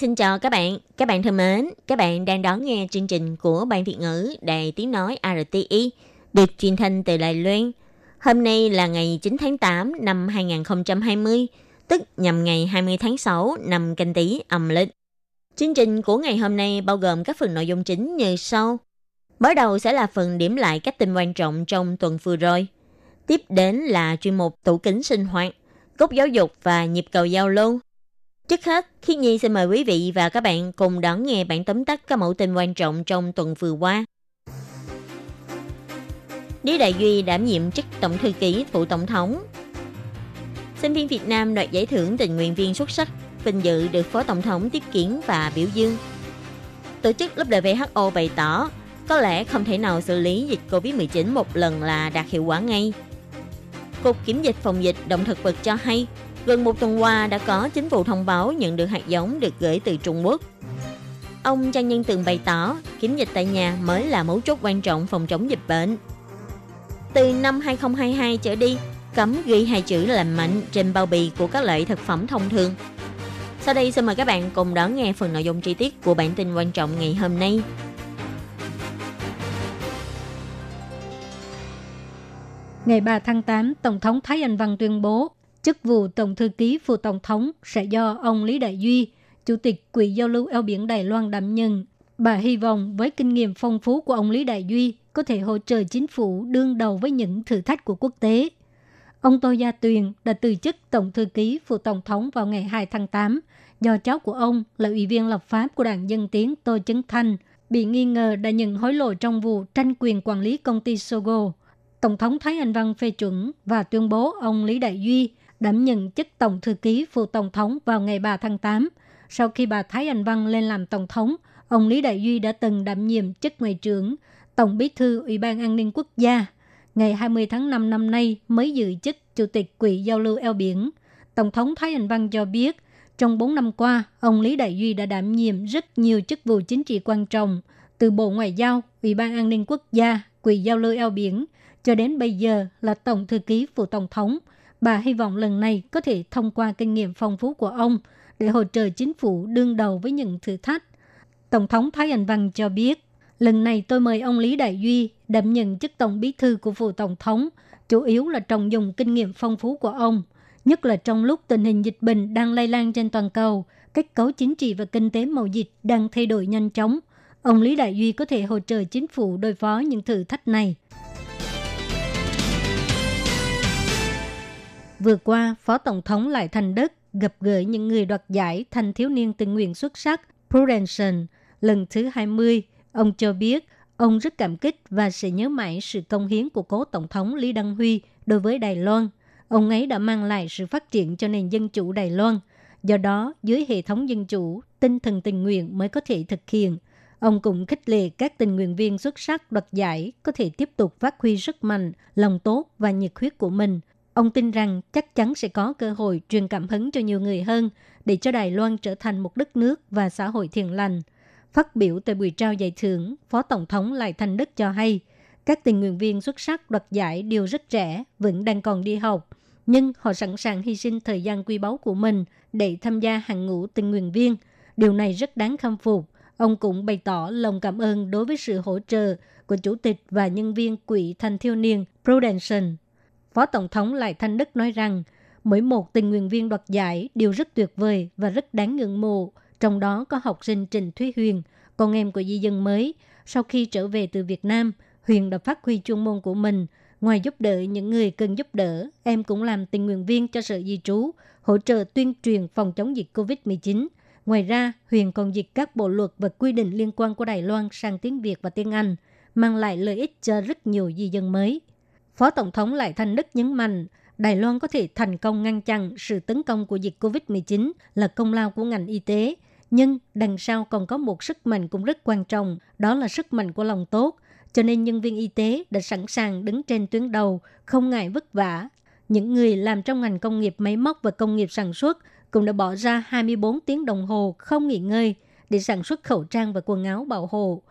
Xin chào các bạn. Các bạn thân mến, các bạn đang đón nghe chương trình của Ban Việt ngữ Đài Tiếng Nói RTI được truyền thanh từ Đài Loan. Hôm nay là ngày 9 tháng 8 năm 2020, tức nhằm ngày 20 tháng 6 năm canh Tý âm lịch. Chương trình của ngày hôm nay bao gồm các phần nội dung chính như sau. Mở đầu sẽ là phần điểm lại các tin quan trọng trong tuần vừa rồi. Tiếp đến là chuyên mục tủ kính sinh hoạt, cốc giáo dục và nhịp cầu giao lưu. Trước hết, khi Nhi xin mời quý vị và các bạn cùng đón nghe bản tóm tắt các mẫu tin quan trọng trong tuần vừa qua. Lý Đại Duy đảm nhiệm chức Tổng thư ký phụ Tổng thống. Sinh viên Việt Nam đoạt giải thưởng tình nguyện viên xuất sắc, vinh dự được Phó Tổng thống tiếp kiến và biểu dương. Tổ chức WHO bày tỏ, có lẽ không thể nào xử lý dịch COVID-19 một lần là đạt hiệu quả ngay. Cục Kiểm dịch Phòng dịch Động thực vật cho hay, gần một tuần qua đã có chính phủ thông báo nhận được hạt giống được gửi từ Trung Quốc. Ông Trang Nhân Tường bày tỏ, kiểm dịch tại nhà mới là mấu chốt quan trọng phòng chống dịch bệnh. Từ năm 2022 trở đi, cấm ghi hai chữ làm mạnh trên bao bì của các loại thực phẩm thông thường. Sau đây xin mời các bạn cùng đón nghe phần nội dung chi tiết của bản tin quan trọng ngày hôm nay. Ngày 3 tháng 8, Tổng thống Thái Anh Văn tuyên bố chức vụ Tổng thư ký phủ Tổng thống sẽ do ông Lý Đại Duy, Chủ tịch Quỹ Giao lưu eo biển Đài Loan đảm nhận. Bà hy vọng với kinh nghiệm phong phú của ông Lý Đại Duy có thể hỗ trợ chính phủ đương đầu với những thử thách của quốc tế. Ông Tô Gia Tuyền đã từ chức Tổng thư ký phụ Tổng thống vào ngày 2 tháng 8 do cháu của ông là ủy viên lập pháp của đảng Dân Tiến Tô Chấn Thanh bị nghi ngờ đã nhận hối lộ trong vụ tranh quyền quản lý công ty Sogo. Tổng thống Thái Anh Văn phê chuẩn và tuyên bố ông Lý Đại Duy đảm nhận chức Tổng thư ký phụ Tổng thống vào ngày 3 tháng 8. Sau khi bà Thái Anh Văn lên làm Tổng thống, ông Lý Đại Duy đã từng đảm nhiệm chức Ngoại trưởng, Tổng bí thư Ủy ban An ninh Quốc gia. Ngày 20 tháng 5 năm nay mới giữ chức Chủ tịch Quỹ Giao lưu eo biển. Tổng thống Thái Anh Văn cho biết, trong 4 năm qua, ông Lý Đại Duy đã đảm nhiệm rất nhiều chức vụ chính trị quan trọng, từ Bộ Ngoại giao, Ủy ban An ninh Quốc gia, Quỹ Giao lưu eo biển, cho đến bây giờ là Tổng thư ký phụ Tổng thống. Bà hy vọng lần này có thể thông qua kinh nghiệm phong phú của ông để hỗ trợ chính phủ đương đầu với những thử thách. Tổng thống Thái Anh Văn cho biết, lần này tôi mời ông Lý Đại Duy đảm nhận chức Tổng bí thư của phụ Tổng thống, chủ yếu là trọng dùng kinh nghiệm phong phú của ông, nhất là trong lúc tình hình dịch bệnh đang lây lan trên toàn cầu, kết cấu chính trị và kinh tế mậu dịch đang thay đổi nhanh chóng. Ông Lý Đại Duy có thể hỗ trợ chính phủ đối phó những thử thách này. Vừa qua, Phó Tổng thống Lại Thành Đức gặp gỡ những người đoạt giải thanh thiếu niên tình nguyện xuất sắc Prudential lần thứ 20. Ông cho biết ông rất cảm kích và sẽ nhớ mãi sự công hiến của cố Tổng thống Lý Đăng Huy đối với Đài Loan. Ông ấy đã mang lại sự phát triển cho nền dân chủ Đài Loan. Do đó, dưới hệ thống dân chủ, tinh thần tình nguyện mới có thể thực hiện. Ông cũng khích lệ các tình nguyện viên xuất sắc đoạt giải có thể tiếp tục phát huy sức mạnh, lòng tốt và nhiệt huyết của mình – Ông tin rằng chắc chắn sẽ có cơ hội truyền cảm hứng cho nhiều người hơn để cho Đài Loan trở thành một đất nước và xã hội thiện lành. Phát biểu tại buổi trao giải thưởng, Phó Tổng thống Lại Thanh Đức cho hay, các tình nguyện viên xuất sắc đoạt giải đều rất trẻ, vẫn đang còn đi học, nhưng họ sẵn sàng hy sinh thời gian quý báu của mình để tham gia hàng ngũ tình nguyện viên. Điều này rất đáng khâm phục. Ông cũng bày tỏ lòng cảm ơn đối với sự hỗ trợ của Chủ tịch và nhân viên Quỹ Thanh Thiếu Niên Prudential Phó Tổng thống Lại Thanh Đức nói rằng, mỗi một tình nguyện viên đoạt giải đều rất tuyệt vời và rất đáng ngưỡng mộ, trong đó có học sinh Trình Thúy Huyền, con em của di dân mới. Sau khi trở về từ Việt Nam, Huyền đã phát huy chuyên môn của mình. Ngoài giúp đỡ những người cần giúp đỡ, em cũng làm tình nguyện viên cho Sở Di trú, hỗ trợ tuyên truyền phòng chống dịch COVID-19. Ngoài ra, Huyền còn dịch các bộ luật và quy định liên quan của Đài Loan sang tiếng Việt và tiếng Anh, mang lại lợi ích cho rất nhiều di dân mới. Phó Tổng thống Lại Thanh Đức nhấn mạnh, Đài Loan có thể thành công ngăn chặn sự tấn công của dịch COVID-19 là công lao của ngành y tế. Nhưng đằng sau còn có một sức mạnh cũng rất quan trọng, đó là sức mạnh của lòng tốt. Cho nên nhân viên y tế đã sẵn sàng đứng trên tuyến đầu, không ngại vất vả. Những người làm trong ngành công nghiệp máy móc và công nghiệp sản xuất cũng đã bỏ ra 24 tiếng đồng hồ không nghỉ ngơi để sản xuất khẩu trang và quần áo bảo hộ.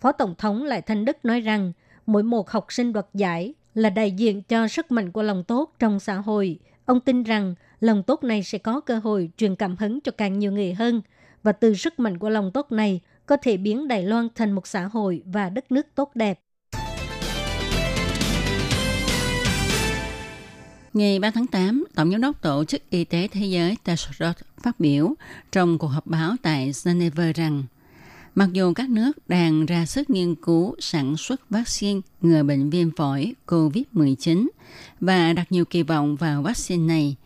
Phó Tổng thống Lại Thanh Đức nói rằng, mỗi một học sinh đoạt giải là đại diện cho sức mạnh của lòng tốt trong xã hội. Ông tin rằng lòng tốt này sẽ có cơ hội truyền cảm hứng cho càng nhiều người hơn và từ sức mạnh của lòng tốt này có thể biến Đài Loan thành một xã hội và đất nước tốt đẹp. Ngày 3 tháng 8, Tổng giám đốc Tổ chức Y tế Thế giới Tedros phát biểu trong cuộc họp báo tại Geneva rằng Mặc dù các nước đang ra sức nghiên cứu sản xuất vaccine ngừa bệnh viêm phổi COVID-19 và đặt nhiều kỳ vọng vào vaccine này,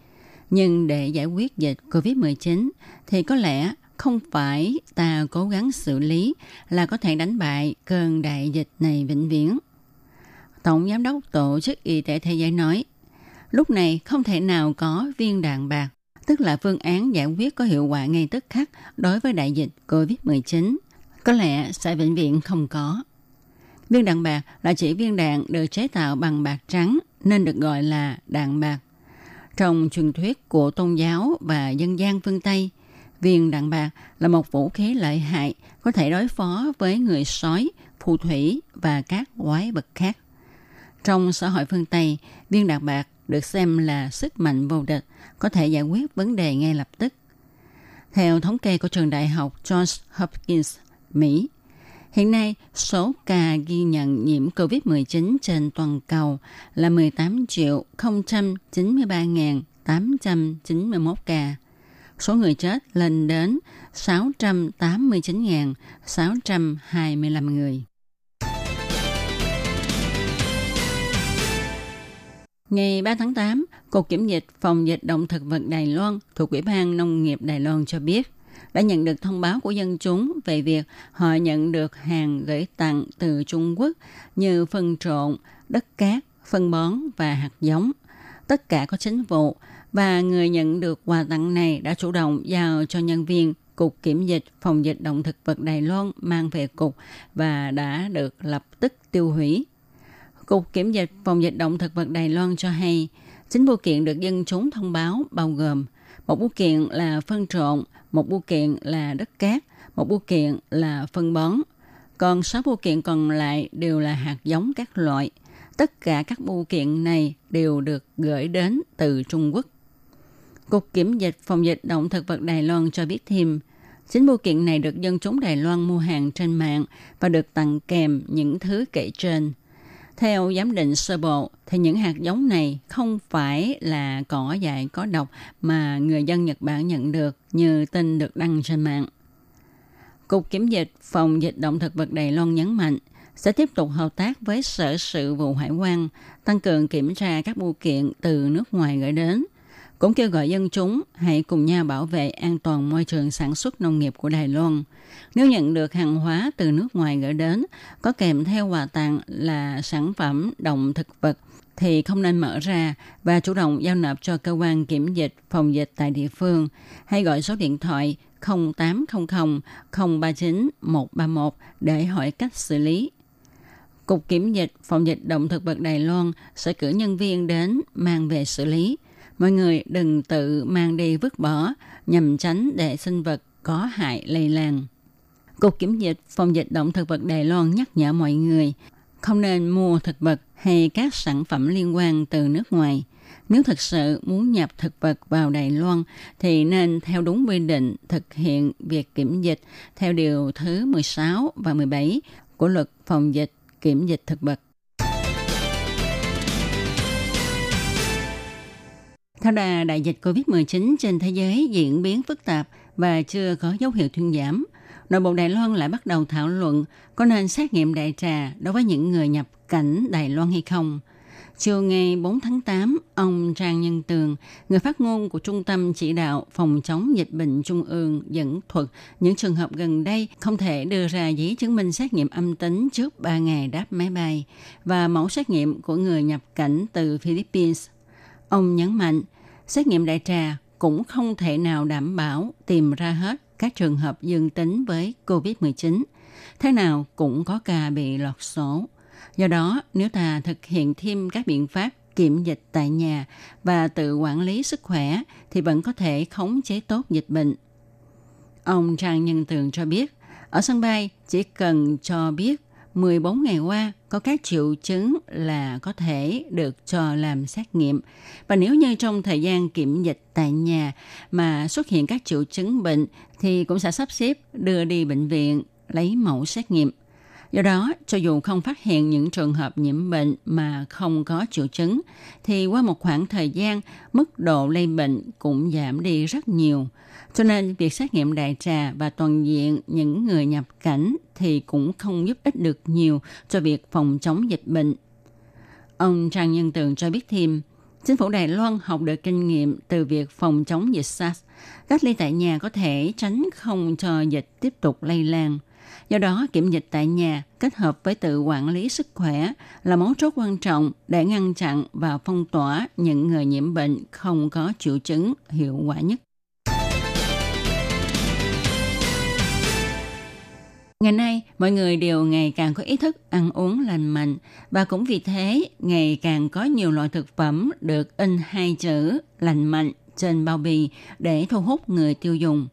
nhưng để giải quyết dịch COVID-19 thì có lẽ không phải ta cố gắng xử lý là có thể đánh bại cơn đại dịch này vĩnh viễn. Tổng Giám đốc Tổ chức Y tế Thế giới nói, lúc này không thể nào có viên đạn bạc, tức là phương án giải quyết có hiệu quả ngay tức khắc đối với đại dịch COVID-19 có lẽ sẽ vĩnh viễn không có. Viên đạn bạc là chỉ viên đạn được chế tạo bằng bạc trắng nên được gọi là đạn bạc. Trong truyền thuyết của tôn giáo và dân gian phương Tây, viên đạn bạc là một vũ khí lợi hại có thể đối phó với người sói, phù thủy và các quái vật khác. Trong xã hội phương Tây, viên đạn bạc được xem là sức mạnh vô địch, có thể giải quyết vấn đề ngay lập tức. Theo thống kê của trường đại học Johns Hopkins, Mỹ. Hiện nay, số ca ghi nhận nhiễm COVID-19 trên toàn cầu là 18 triệu 093.891 ca. Số người chết lên đến 689.625 người. Ngày 3 tháng 8, Cục Kiểm dịch Phòng dịch động thực vật Đài Loan thuộc Ủy ban Nông nghiệp Đài Loan cho biết đã nhận được thông báo của dân chúng về việc họ nhận được hàng gửi tặng từ Trung Quốc như phân trộn, đất cát, phân bón và hạt giống. Tất cả có chính vụ và người nhận được quà tặng này đã chủ động giao cho nhân viên Cục Kiểm dịch Phòng dịch động thực vật Đài Loan mang về cục và đã được lập tức tiêu hủy. Cục Kiểm dịch Phòng dịch động thực vật Đài Loan cho hay, chính vụ kiện được dân chúng thông báo bao gồm một bưu kiện là phân trộn, một bưu kiện là đất cát, một bưu kiện là phân bón. Còn 6 bưu kiện còn lại đều là hạt giống các loại. Tất cả các bưu kiện này đều được gửi đến từ Trung Quốc. Cục Kiểm dịch Phòng dịch động thực vật Đài Loan cho biết thêm, chính bưu kiện này được dân chúng Đài Loan mua hàng trên mạng và được tặng kèm những thứ kể trên – theo giám định sơ bộ, thì những hạt giống này không phải là cỏ dại có độc mà người dân Nhật Bản nhận được như tin được đăng trên mạng. Cục Kiểm dịch Phòng dịch động thực vật Đài Loan nhấn mạnh sẽ tiếp tục hợp tác với Sở Sự vụ Hải quan, tăng cường kiểm tra các bưu kiện từ nước ngoài gửi đến – cũng kêu gọi dân chúng hãy cùng nhau bảo vệ an toàn môi trường sản xuất nông nghiệp của Đài Loan. Nếu nhận được hàng hóa từ nước ngoài gửi đến, có kèm theo quà tặng là sản phẩm động thực vật, thì không nên mở ra và chủ động giao nộp cho cơ quan kiểm dịch, phòng dịch tại địa phương. Hay gọi số điện thoại 0800 039 131 để hỏi cách xử lý. Cục Kiểm dịch Phòng dịch động thực vật Đài Loan sẽ cử nhân viên đến mang về xử lý mọi người đừng tự mang đi vứt bỏ, nhằm tránh để sinh vật có hại lây lan. Cục Kiểm dịch Phòng dịch động thực vật Đài Loan nhắc nhở mọi người không nên mua thực vật hay các sản phẩm liên quan từ nước ngoài. Nếu thực sự muốn nhập thực vật vào Đài Loan thì nên theo đúng quy định thực hiện việc kiểm dịch theo điều thứ 16 và 17 của luật phòng dịch kiểm dịch thực vật. Theo đà đại dịch COVID-19 trên thế giới diễn biến phức tạp và chưa có dấu hiệu thuyên giảm, nội bộ Đài Loan lại bắt đầu thảo luận có nên xét nghiệm đại trà đối với những người nhập cảnh Đài Loan hay không. Chiều ngày 4 tháng 8, ông Trang Nhân Tường, người phát ngôn của Trung tâm Chỉ đạo Phòng chống dịch bệnh Trung ương dẫn thuật những trường hợp gần đây không thể đưa ra giấy chứng minh xét nghiệm âm tính trước 3 ngày đáp máy bay và mẫu xét nghiệm của người nhập cảnh từ Philippines Ông nhấn mạnh, xét nghiệm đại trà cũng không thể nào đảm bảo tìm ra hết các trường hợp dương tính với COVID-19. Thế nào cũng có ca bị lọt số. Do đó, nếu ta thực hiện thêm các biện pháp kiểm dịch tại nhà và tự quản lý sức khỏe thì vẫn có thể khống chế tốt dịch bệnh. Ông Trang Nhân Tường cho biết, ở sân bay chỉ cần cho biết 14 ngày qua, có các triệu chứng là có thể được cho làm xét nghiệm. Và nếu như trong thời gian kiểm dịch tại nhà mà xuất hiện các triệu chứng bệnh, thì cũng sẽ sắp xếp đưa đi bệnh viện lấy mẫu xét nghiệm. Do đó, cho dù không phát hiện những trường hợp nhiễm bệnh mà không có triệu chứng, thì qua một khoảng thời gian, mức độ lây bệnh cũng giảm đi rất nhiều. Cho nên, việc xét nghiệm đại trà và toàn diện những người nhập cảnh thì cũng không giúp ích được nhiều cho việc phòng chống dịch bệnh. Ông Trang Nhân Tường cho biết thêm, chính phủ Đài Loan học được kinh nghiệm từ việc phòng chống dịch SARS. Cách ly tại nhà có thể tránh không cho dịch tiếp tục lây lan. Do đó, kiểm dịch tại nhà kết hợp với tự quản lý sức khỏe là mấu chốt quan trọng để ngăn chặn và phong tỏa những người nhiễm bệnh không có triệu chứng hiệu quả nhất. Ngày nay, mọi người đều ngày càng có ý thức ăn uống lành mạnh và cũng vì thế ngày càng có nhiều loại thực phẩm được in hai chữ lành mạnh trên bao bì để thu hút người tiêu dùng.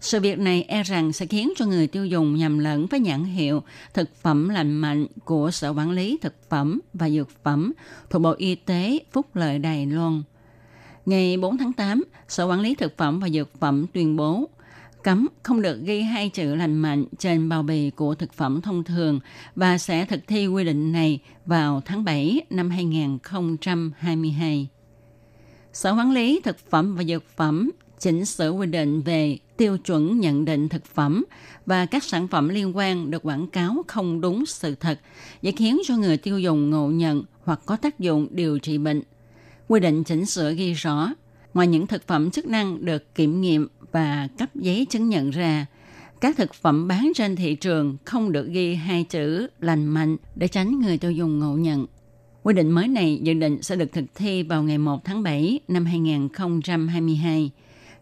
Sự việc này e rằng sẽ khiến cho người tiêu dùng nhầm lẫn với nhãn hiệu thực phẩm lành mạnh của Sở Quản lý Thực phẩm và Dược phẩm thuộc Bộ Y tế Phúc lợi Đài Loan. Ngày 4 tháng 8, Sở Quản lý Thực phẩm và Dược phẩm tuyên bố cấm không được ghi hai chữ lành mạnh trên bao bì của thực phẩm thông thường và sẽ thực thi quy định này vào tháng 7 năm 2022. Sở Quản lý Thực phẩm và Dược phẩm chỉnh sửa quy định về tiêu chuẩn nhận định thực phẩm và các sản phẩm liên quan được quảng cáo không đúng sự thật, dễ khiến cho người tiêu dùng ngộ nhận hoặc có tác dụng điều trị bệnh. Quy định chỉnh sửa ghi rõ, ngoài những thực phẩm chức năng được kiểm nghiệm và cấp giấy chứng nhận ra, các thực phẩm bán trên thị trường không được ghi hai chữ lành mạnh để tránh người tiêu dùng ngộ nhận. Quy định mới này dự định sẽ được thực thi vào ngày 1 tháng 7 năm 2022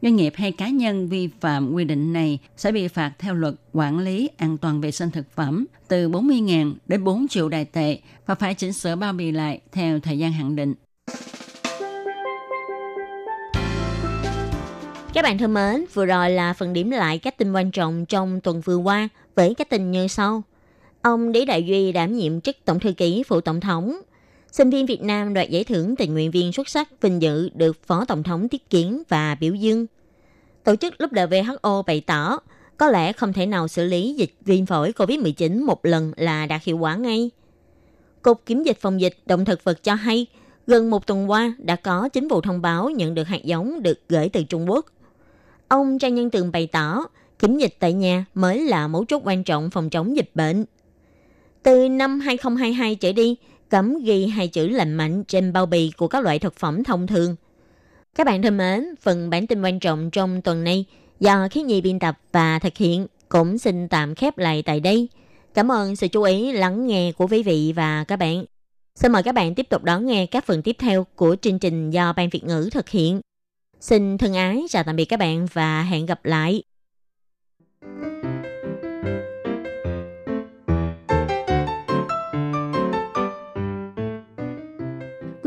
doanh nghiệp hay cá nhân vi phạm quy định này sẽ bị phạt theo luật quản lý an toàn vệ sinh thực phẩm từ 40.000 đến 4 triệu đài tệ và phải chỉnh sửa bao bì lại theo thời gian hạn định. Các bạn thân mến, vừa rồi là phần điểm lại các tin quan trọng trong tuần vừa qua với các tin như sau. Ông Lý Đại Duy đảm nhiệm chức Tổng thư ký phụ Tổng thống. Sinh viên Việt Nam đoạt giải thưởng tình nguyện viên xuất sắc vinh dự được Phó Tổng thống tiếp kiến và biểu dương. Tổ chức WHO bày tỏ có lẽ không thể nào xử lý dịch viêm phổi COVID-19 một lần là đạt hiệu quả ngay. Cục Kiểm dịch phòng dịch động thực vật cho hay, gần một tuần qua đã có chính vụ thông báo nhận được hạt giống được gửi từ Trung Quốc. Ông Trang Nhân Tường bày tỏ, kiểm dịch tại nhà mới là mấu chốt quan trọng phòng chống dịch bệnh. Từ năm 2022 trở đi, cấm ghi hai chữ lành mạnh trên bao bì của các loại thực phẩm thông thường. Các bạn thân mến, phần bản tin quan trọng trong tuần này do khí nhi biên tập và thực hiện cũng xin tạm khép lại tại đây. Cảm ơn sự chú ý lắng nghe của quý vị và các bạn. Xin mời các bạn tiếp tục đón nghe các phần tiếp theo của chương trình do Ban Việt ngữ thực hiện. Xin thân ái chào tạm biệt các bạn và hẹn gặp lại.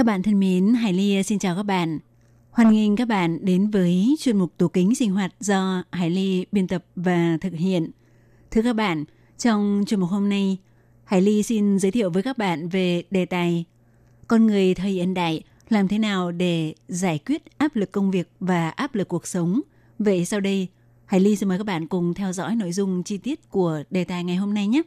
Các bạn thân mến, Hải Ly ờ, xin chào các bạn. Hoan nghênh các bạn đến với chuyên mục tủ kính sinh hoạt do Hải Ly biên tập và thực hiện. Thưa các bạn, trong chuyên mục hôm nay, Hải Ly xin giới thiệu với các bạn về đề tài Con người thời hiện đại làm thế nào để giải quyết áp lực công việc và áp lực cuộc sống. Vậy sau đây, Hải Ly xin mời các bạn cùng theo dõi nội dung chi tiết của đề tài ngày hôm nay nhé.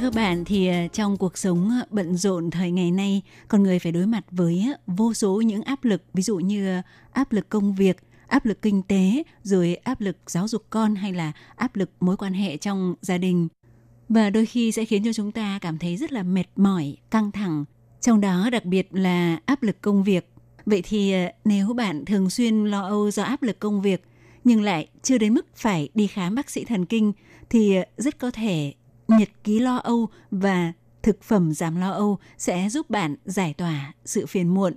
Thưa các bạn, thì à, trong cuộc sống à, bận rộn thời ngày nay, con người phải đối mặt với à, vô số những áp lực, ví dụ như áp lực công việc, áp lực kinh tế, rồi áp lực giáo dục con hay là áp lực mối quan hệ trong gia đình. Và đôi khi sẽ khiến cho chúng ta cảm thấy rất là mệt mỏi, căng thẳng, trong đó đặc biệt là áp lực công việc. Vậy thì nếu bạn thường xuyên lo âu do áp lực công việc nhưng lại chưa đến mức phải đi khám bác sĩ thần kinh thì rất có thể nhật ký lo âu và thực phẩm giảm lo âu sẽ giúp bạn giải tỏa sự phiền muộn.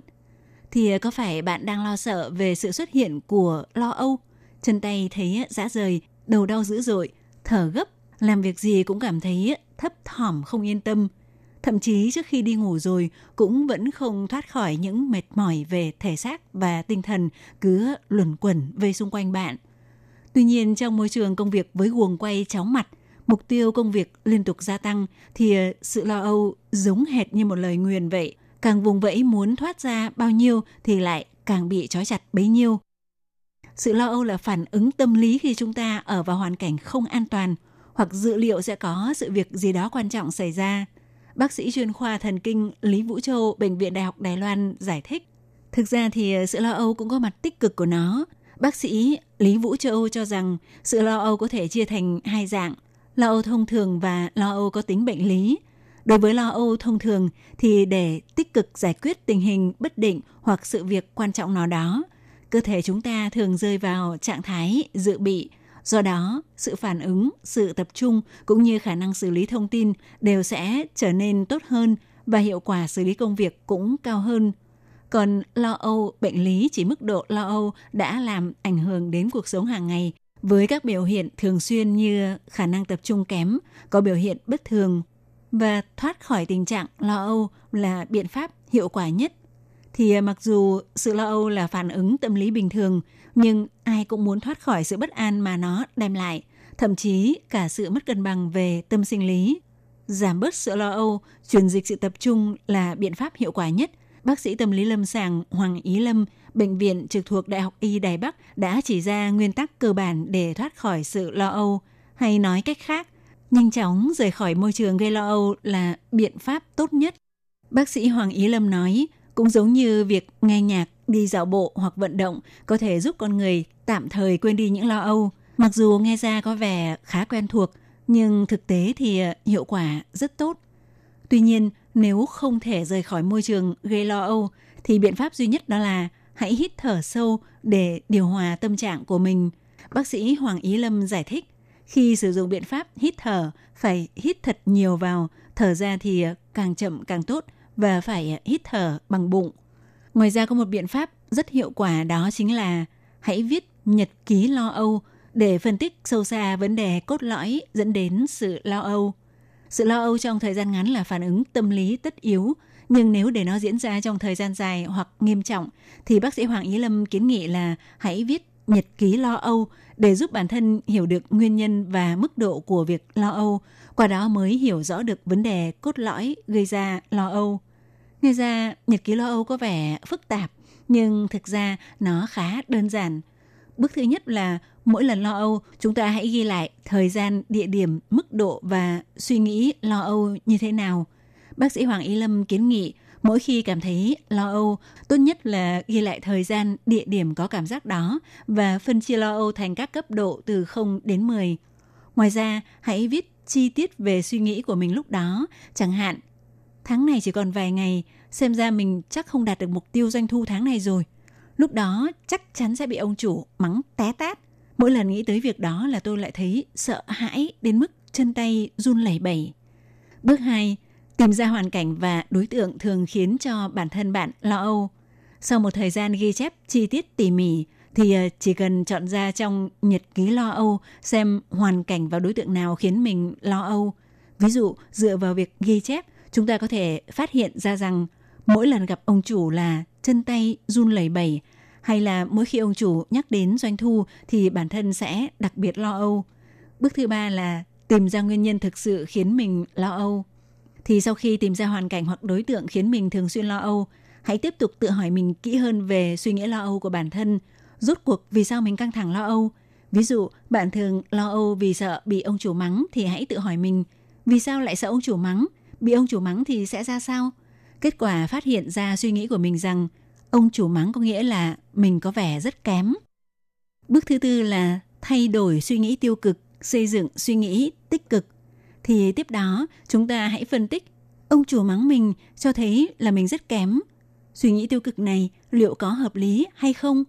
Thì ờ, có phải bạn đang lo sợ về sự xuất hiện của lo âu? Chân tay thấy ờ, rã rời, đầu đau dữ dội, thở gấp, làm việc gì cũng cảm thấy ờ, thấp thỏm không yên tâm. Thậm chí trước khi đi ngủ rồi cũng vẫn không thoát khỏi những mệt mỏi về thể xác và tinh thần cứ luẩn quẩn về xung quanh bạn. Tuy nhiên trong môi trường công việc với guồng quay chóng mặt – mục tiêu công việc liên tục gia tăng thì ờ, sự lo âu giống hệt như một lời nguyền vậy. Càng vùng vẫy muốn thoát ra bao nhiêu thì lại càng bị trói chặt bấy nhiêu. Sự lo âu là phản ứng tâm lý khi chúng ta ở vào hoàn cảnh không an toàn hoặc dự liệu sẽ có sự việc gì đó quan trọng xảy ra. Bác sĩ chuyên khoa thần kinh Lý Vũ Châu, Bệnh viện Đại học Đài Loan giải thích. Thực ra thì ờ, sự lo âu cũng có mặt tích cực của nó. Bác sĩ Lý Vũ Châu cho rằng sự lo âu có thể chia thành hai dạng. Lo âu thông thường và lo âu có tính bệnh lý. Đối với lo âu thông thường thì để tích cực giải quyết tình hình bất định hoặc sự việc quan trọng nào đó, cơ thể chúng ta thường rơi vào trạng thái dự bị. Do đó, sự phản ứng, sự tập trung cũng như khả năng xử lý thông tin đều sẽ trở nên tốt hơn và hiệu quả xử lý công việc cũng cao hơn. Còn lo âu bệnh lý chỉ mức độ lo âu đã làm ảnh hưởng đến cuộc sống hàng ngày với các biểu hiện thường xuyên như khả năng tập trung kém, có biểu hiện bất thường và thoát khỏi tình trạng lo âu là biện pháp hiệu quả nhất. Thì à, mặc dù sự lo âu là phản ứng tâm lý bình thường, nhưng ai cũng muốn thoát khỏi sự bất an mà nó đem lại, thậm chí cả sự mất cân bằng về tâm sinh lý. Giảm bớt sự lo âu, chuyển dịch sự tập trung là biện pháp hiệu quả nhất. Bác sĩ tâm lý lâm sàng Hoàng Ý Lâm bệnh viện trực thuộc Đại học Y Đài Bắc đã chỉ ra nguyên tắc cơ bản để thoát khỏi sự lo âu, hay nói cách khác, nhanh chóng rời khỏi môi trường gây lo âu là biện pháp tốt nhất. Bác sĩ Hoàng Ý Lâm nói, cũng giống như việc nghe nhạc, đi dạo bộ hoặc vận động có thể giúp con người tạm thời quên đi những lo âu. Mặc dù nghe ra có vẻ khá quen thuộc, nhưng thực tế thì ờ, hiệu quả rất tốt. Tuy nhiên, nếu không thể rời khỏi môi trường gây lo âu, thì biện pháp duy nhất đó là hãy hít thở sâu để điều hòa tâm trạng của mình. Bác sĩ Hoàng Ý Lâm giải thích, khi sử dụng biện pháp hít thở, phải hít thật nhiều vào, thở ra thì càng chậm càng tốt và phải hít thở bằng bụng. Ngoài ra có một biện pháp rất hiệu quả đó chính là hãy viết nhật ký lo âu để phân tích sâu xa vấn đề cốt lõi dẫn đến sự lo âu. Sự lo âu trong thời gian ngắn là phản ứng tâm lý tất yếu nhưng nếu để nó diễn ra trong thời gian dài hoặc nghiêm trọng, thì bác sĩ Hoàng Ý Lâm kiến nghị là hãy viết nhật ký lo âu để giúp bản thân hiểu được nguyên nhân và mức độ của việc lo âu, qua đó mới hiểu rõ được vấn đề cốt lõi gây ra lo âu. Nghe ra, nhật ký lo âu có vẻ phức tạp, nhưng thực ra nó khá đơn giản. Bước thứ nhất là mỗi lần lo âu, chúng ta hãy ghi lại thời gian, địa điểm, mức độ và suy nghĩ lo âu như thế nào – Bác sĩ Hoàng Y Lâm kiến nghị mỗi khi cảm thấy lo âu, tốt nhất là ghi lại thời gian, địa điểm có cảm giác đó và phân chia lo âu thành các cấp độ từ 0 đến 10. Ngoài ra, hãy viết chi tiết về suy nghĩ của mình lúc đó. Chẳng hạn, tháng này chỉ còn vài ngày, xem ra mình chắc không đạt được mục tiêu doanh thu tháng này rồi. Lúc đó chắc chắn sẽ bị ông chủ mắng té tát. Mỗi lần nghĩ tới việc đó là tôi lại thấy sợ hãi đến mức chân tay run lẩy bẩy. Bước 2. Tìm ra hoàn cảnh và đối tượng thường khiến cho bản thân bạn lo âu. Sau một thời gian ghi chép chi tiết tỉ mỉ, thì ờ, chỉ cần chọn ra trong nhật ký lo âu xem hoàn cảnh và đối tượng nào khiến mình lo âu. Ví dụ, dựa vào việc ghi chép, chúng ta có thể phát hiện ra rằng mỗi lần gặp ông chủ là chân tay run lẩy bẩy hay là mỗi khi ông chủ nhắc đến doanh thu thì bản thân sẽ đặc biệt lo âu. Bước thứ ba là tìm ra nguyên nhân thực sự khiến mình lo âu. Thì sau khi tìm ra hoàn cảnh hoặc đối tượng khiến mình thường xuyên lo âu, hãy tiếp tục tự hỏi mình kỹ hơn về suy nghĩ lo âu của bản thân. Rốt cuộc vì sao mình căng thẳng lo âu? Ví dụ, bạn thường lo âu vì sợ bị ông chủ mắng thì hãy tự hỏi mình, vì sao lại sợ ông chủ mắng? Bị ông chủ mắng thì sẽ ra sao? Kết quả phát hiện ra suy nghĩ của mình rằng ông chủ mắng có nghĩa là mình có vẻ rất kém. Bước thứ tư là thay đổi suy nghĩ tiêu cực, xây dựng suy nghĩ tích cực. Thì tiếp đó, chúng ta hãy phân tích ông chủ mắng mình cho thấy là mình rất kém. Suy nghĩ tiêu cực này liệu có hợp lý hay không?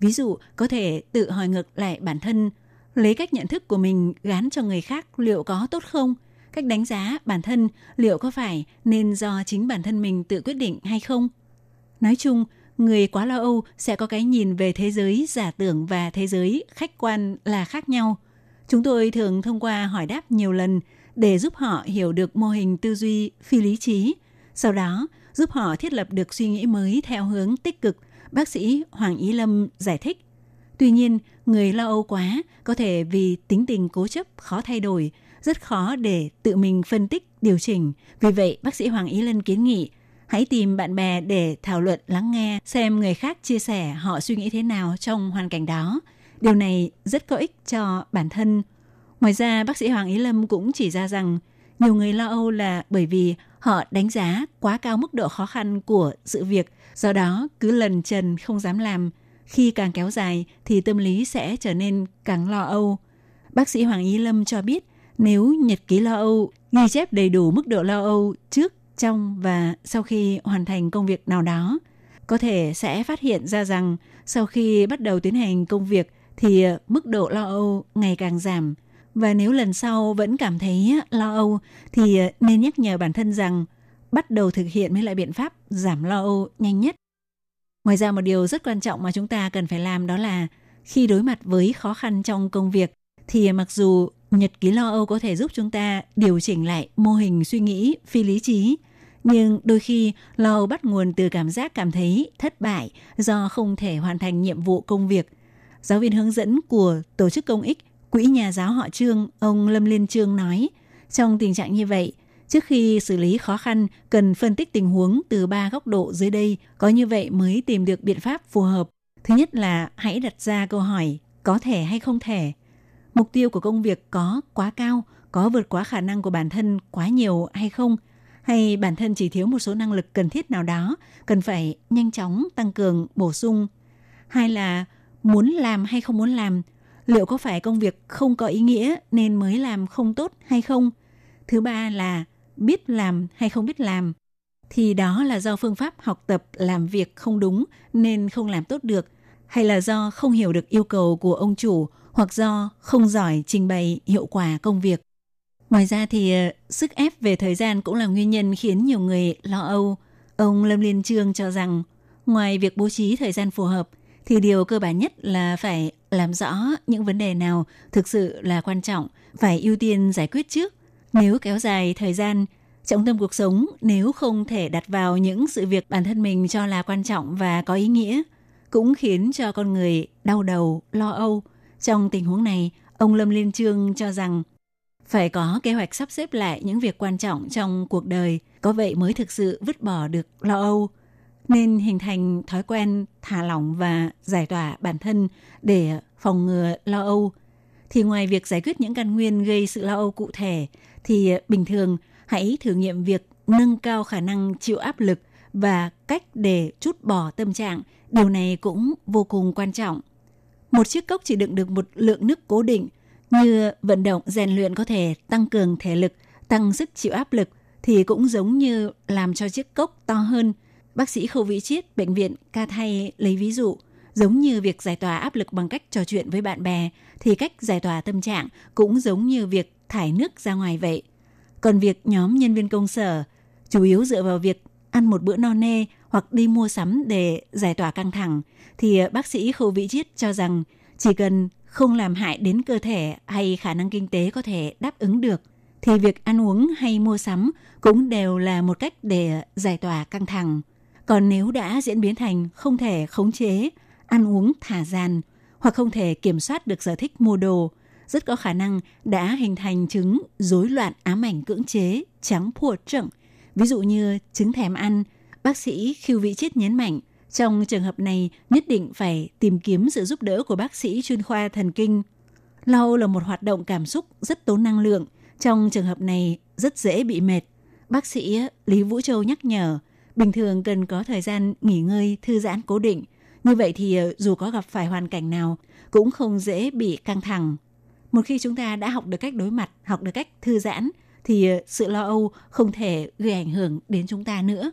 Ví dụ, có thể tự hỏi ngược lại bản thân, lấy cách nhận thức của mình gán cho người khác liệu có tốt không? Cách đánh giá bản thân liệu có phải nên do chính bản thân mình tự quyết định hay không? Nói chung, người quá lo âu sẽ có cái nhìn về thế giới giả tưởng và thế giới khách quan là khác nhau. Chúng tôi thường thông qua hỏi đáp nhiều lần để giúp họ hiểu được mô hình tư duy phi lý trí, sau đó giúp họ thiết lập được suy nghĩ mới theo hướng tích cực, bác sĩ Hoàng Ý Lâm giải thích. Tuy nhiên, người lo âu quá có thể vì tính tình cố chấp khó thay đổi, rất khó để tự mình phân tích, điều chỉnh. Vì vậy, bác sĩ Hoàng Ý Lâm kiến nghị Hãy tìm bạn bè để thảo luận lắng nghe xem người khác chia sẻ họ suy nghĩ thế nào trong hoàn cảnh đó. Điều này rất có ích cho bản thân. Ngoài ra, bác sĩ Hoàng Ý Lâm cũng chỉ ra rằng nhiều người lo âu là bởi vì họ đánh giá quá cao mức độ khó khăn của sự việc, do đó cứ lần trần không dám làm. Khi càng kéo dài thì tâm lý sẽ trở nên càng lo âu. Bác sĩ Hoàng Ý Lâm cho biết nếu nhật ký lo âu ghi chép đầy đủ mức độ lo âu trước trong và sau khi hoàn thành công việc nào đó có thể sẽ phát hiện ra rằng sau khi bắt đầu tiến hành công việc thì mức độ lo âu ngày càng giảm và nếu lần sau vẫn cảm thấy lo âu, thì ờ, nên nhắc nhở bản thân rằng bắt đầu thực hiện mấy loại biện pháp giảm lo âu nhanh nhất. Ngoài ra một điều rất quan trọng mà chúng ta cần phải làm đó là khi đối mặt với khó khăn trong công việc, thì mặc dù nhật ký lo âu có thể giúp chúng ta điều chỉnh lại mô hình suy nghĩ, phi lý trí, nhưng đôi khi lo âu bắt nguồn từ cảm giác cảm thấy thất bại do không thể hoàn thành nhiệm vụ công việc. Giáo viên hướng dẫn của tổ chức công ích Quỹ nhà giáo họ Trương, ông Lâm Liên Trương nói, trong tình trạng như vậy, trước khi xử lý khó khăn cần phân tích tình huống từ ba góc độ dưới đây, có như vậy mới tìm được biện pháp phù hợp. Thứ nhất là hãy đặt ra câu hỏi có thể hay không thể. Mục tiêu của công việc có quá cao, có vượt quá khả năng của bản thân quá nhiều hay không – hay bản thân chỉ thiếu một số năng lực cần thiết nào đó, cần phải nhanh chóng tăng cường, bổ sung. Hay là muốn làm hay không muốn làm, liệu có phải công việc không có ý nghĩa nên mới làm không tốt hay không? Thứ ba là biết làm hay không biết làm, thì đó là do phương pháp học tập làm việc không đúng nên không làm tốt được, hay là do không hiểu được yêu cầu của ông chủ hoặc do không giỏi trình bày hiệu quả công việc. Ngoài ra thì ờ, sức ép về thời gian cũng là nguyên nhân khiến nhiều người lo âu. Ông Lâm Liên Trương cho rằng ngoài việc bố trí thời gian phù hợp thì điều cơ bản nhất là phải làm rõ những vấn đề nào thực sự là quan trọng, phải ưu tiên giải quyết trước. Nếu kéo dài thời gian, trọng tâm cuộc sống nếu không thể đặt vào những sự việc bản thân mình cho là quan trọng và có ý nghĩa, cũng khiến cho con người đau đầu, lo âu. Trong tình huống này, ông Lâm Liên Trương cho rằng phải có kế hoạch sắp xếp lại những việc quan trọng trong cuộc đời, có vậy mới thực sự vứt bỏ được lo âu. Nên hình thành thói quen thả lỏng và giải tỏa bản thân để phòng ngừa lo âu. Thì ngoài việc giải quyết những căn nguyên gây sự lo âu cụ thể, thì bình thường hãy thử nghiệm việc nâng cao khả năng chịu áp lực và cách để chút bỏ tâm trạng. Điều này cũng vô cùng quan trọng. Một chiếc cốc chỉ đựng được một lượng nước cố định – Như vận động rèn luyện có thể tăng cường thể lực, tăng sức chịu áp lực thì cũng giống như làm cho chiếc cốc to hơn. Bác sĩ Khâu Vĩ Chiết, Bệnh viện Ca Thay lấy ví dụ, giống như việc giải tỏa áp lực bằng cách trò chuyện với bạn bè, thì cách giải tỏa tâm trạng cũng giống như việc thải nước ra ngoài vậy. Còn việc nhóm nhân viên công sở chủ yếu dựa vào việc ăn một bữa no nê hoặc đi mua sắm để giải tỏa căng thẳng, thì bác sĩ Khâu Vĩ Chiết cho rằng chỉ cần không làm hại đến cơ thể hay khả năng kinh tế có thể đáp ứng được, thì việc ăn uống hay mua sắm cũng đều là một cách để giải tỏa căng thẳng. Còn nếu đã diễn biến thành không thể khống chế, ăn uống thả dàn hoặc không thể kiểm soát được sở thích mua đồ, rất có khả năng đã hình thành chứng rối loạn ám ảnh cưỡng chế, trắng phùa trận. Ví dụ như chứng thèm ăn, bác sĩ Khiêu Vị Chết nhấn mạnh, trong trường hợp này nhất định phải tìm kiếm sự giúp đỡ của bác sĩ chuyên khoa thần kinh. Lau là một hoạt động cảm xúc rất tốn năng lượng, trong trường hợp này rất dễ bị mệt. Bác sĩ Lý Vũ Châu nhắc nhở, bình thường cần có thời gian nghỉ ngơi, thư giãn cố định. Như vậy thì ờ, dù có gặp phải hoàn cảnh nào cũng không dễ bị căng thẳng. Một khi chúng ta đã học được cách đối mặt, học được cách thư giãn thì ờ, sự lo âu không thể gây ảnh hưởng đến chúng ta nữa.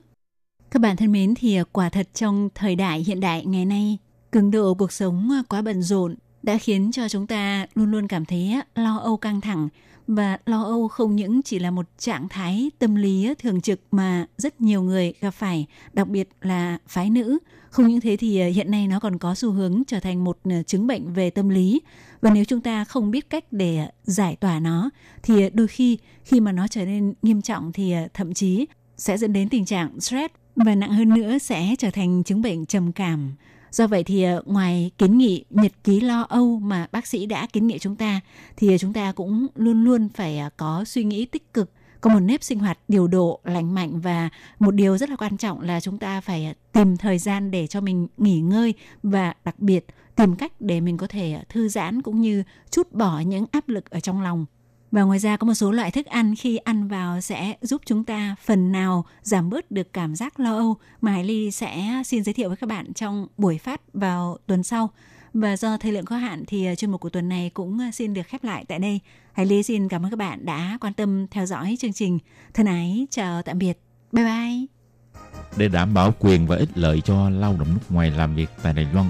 Các bạn thân mến thì ờ, quả thật trong thời đại hiện đại ngày nay, cường độ cuộc sống quá bận rộn đã khiến cho chúng ta luôn luôn cảm thấy lo âu căng thẳng và lo âu không những chỉ là một trạng thái tâm lý thường trực mà rất nhiều người gặp phải, đặc biệt là phái nữ. Không những thế thì à, hiện nay nó còn có xu hướng trở thành một à, chứng bệnh về tâm lý. Và nếu chúng ta không biết cách để giải tỏa nó thì à, đôi khi khi mà nó trở nên nghiêm trọng thì thậm chí sẽ dẫn đến tình trạng stress và nặng hơn nữa sẽ trở thành chứng bệnh trầm cảm Do vậy thì ờ, ngoài kiến nghị nhật ký lo âu mà bác sĩ đã kiến nghị chúng ta, thì ờ, chúng ta cũng luôn luôn phải ờ, có suy nghĩ tích cực, có một nếp sinh hoạt điều độ lành mạnh và một điều rất là quan trọng là chúng ta phải tìm thời gian để cho mình nghỉ ngơi và đặc biệt tìm cách để mình có thể thư giãn cũng như chút bỏ những áp lực ở trong lòng và ngoài ra có một số loại thức ăn khi ăn vào sẽ giúp chúng ta phần nào giảm bớt được cảm giác lo âu mà Hải Ly sẽ xin giới thiệu với các bạn trong buổi phát vào tuần sau. Và do thời lượng có hạn thì ờ, chuyên mục của tuần này cũng ờ, xin được khép lại tại đây. Hải Ly xin cảm ơn các bạn đã quan tâm theo dõi chương trình. Thân ái, chào tạm biệt. Bye bye. Để đảm bảo quyền và ích lợi cho lao động nước ngoài làm việc tại Đài Loan,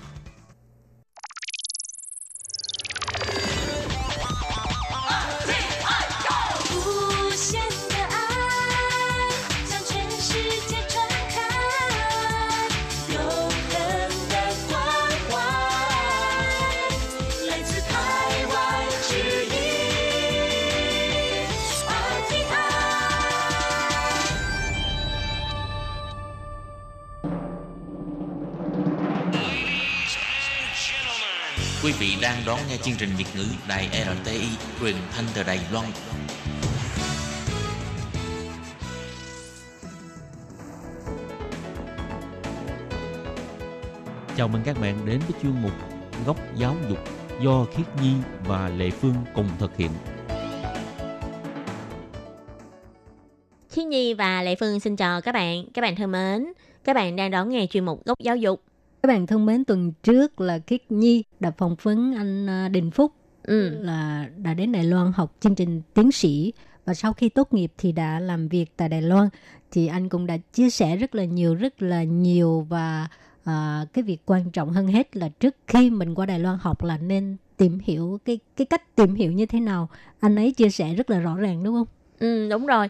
chương trình Việt ngữ Đài RTI truyền thanh từ Đài Loan. Chào mừng các bạn đến với chuyên mục Góc giáo dục do Khiết Nhi và Lệ Phương cùng thực hiện. Khiết Nhi và Lệ Phương xin chào các bạn. Các bạn thân mến, các bạn đang đón nghe chuyên mục Góc giáo dục. Các bạn thân mến, tuần trước là Khiết Nhi đã phỏng vấn anh à, Đình Phúc Ừ. là đã đến Đài Loan học chương trình tiến sĩ và sau khi tốt nghiệp thì đã làm việc tại Đài Loan thì anh cũng đã chia sẻ rất là nhiều rất là nhiều và à, cái việc quan trọng hơn hết là trước khi mình qua Đài Loan học là nên tìm hiểu cái cái cách tìm hiểu như thế nào anh ấy chia sẻ rất là rõ ràng đúng không? Ừ, đúng rồi.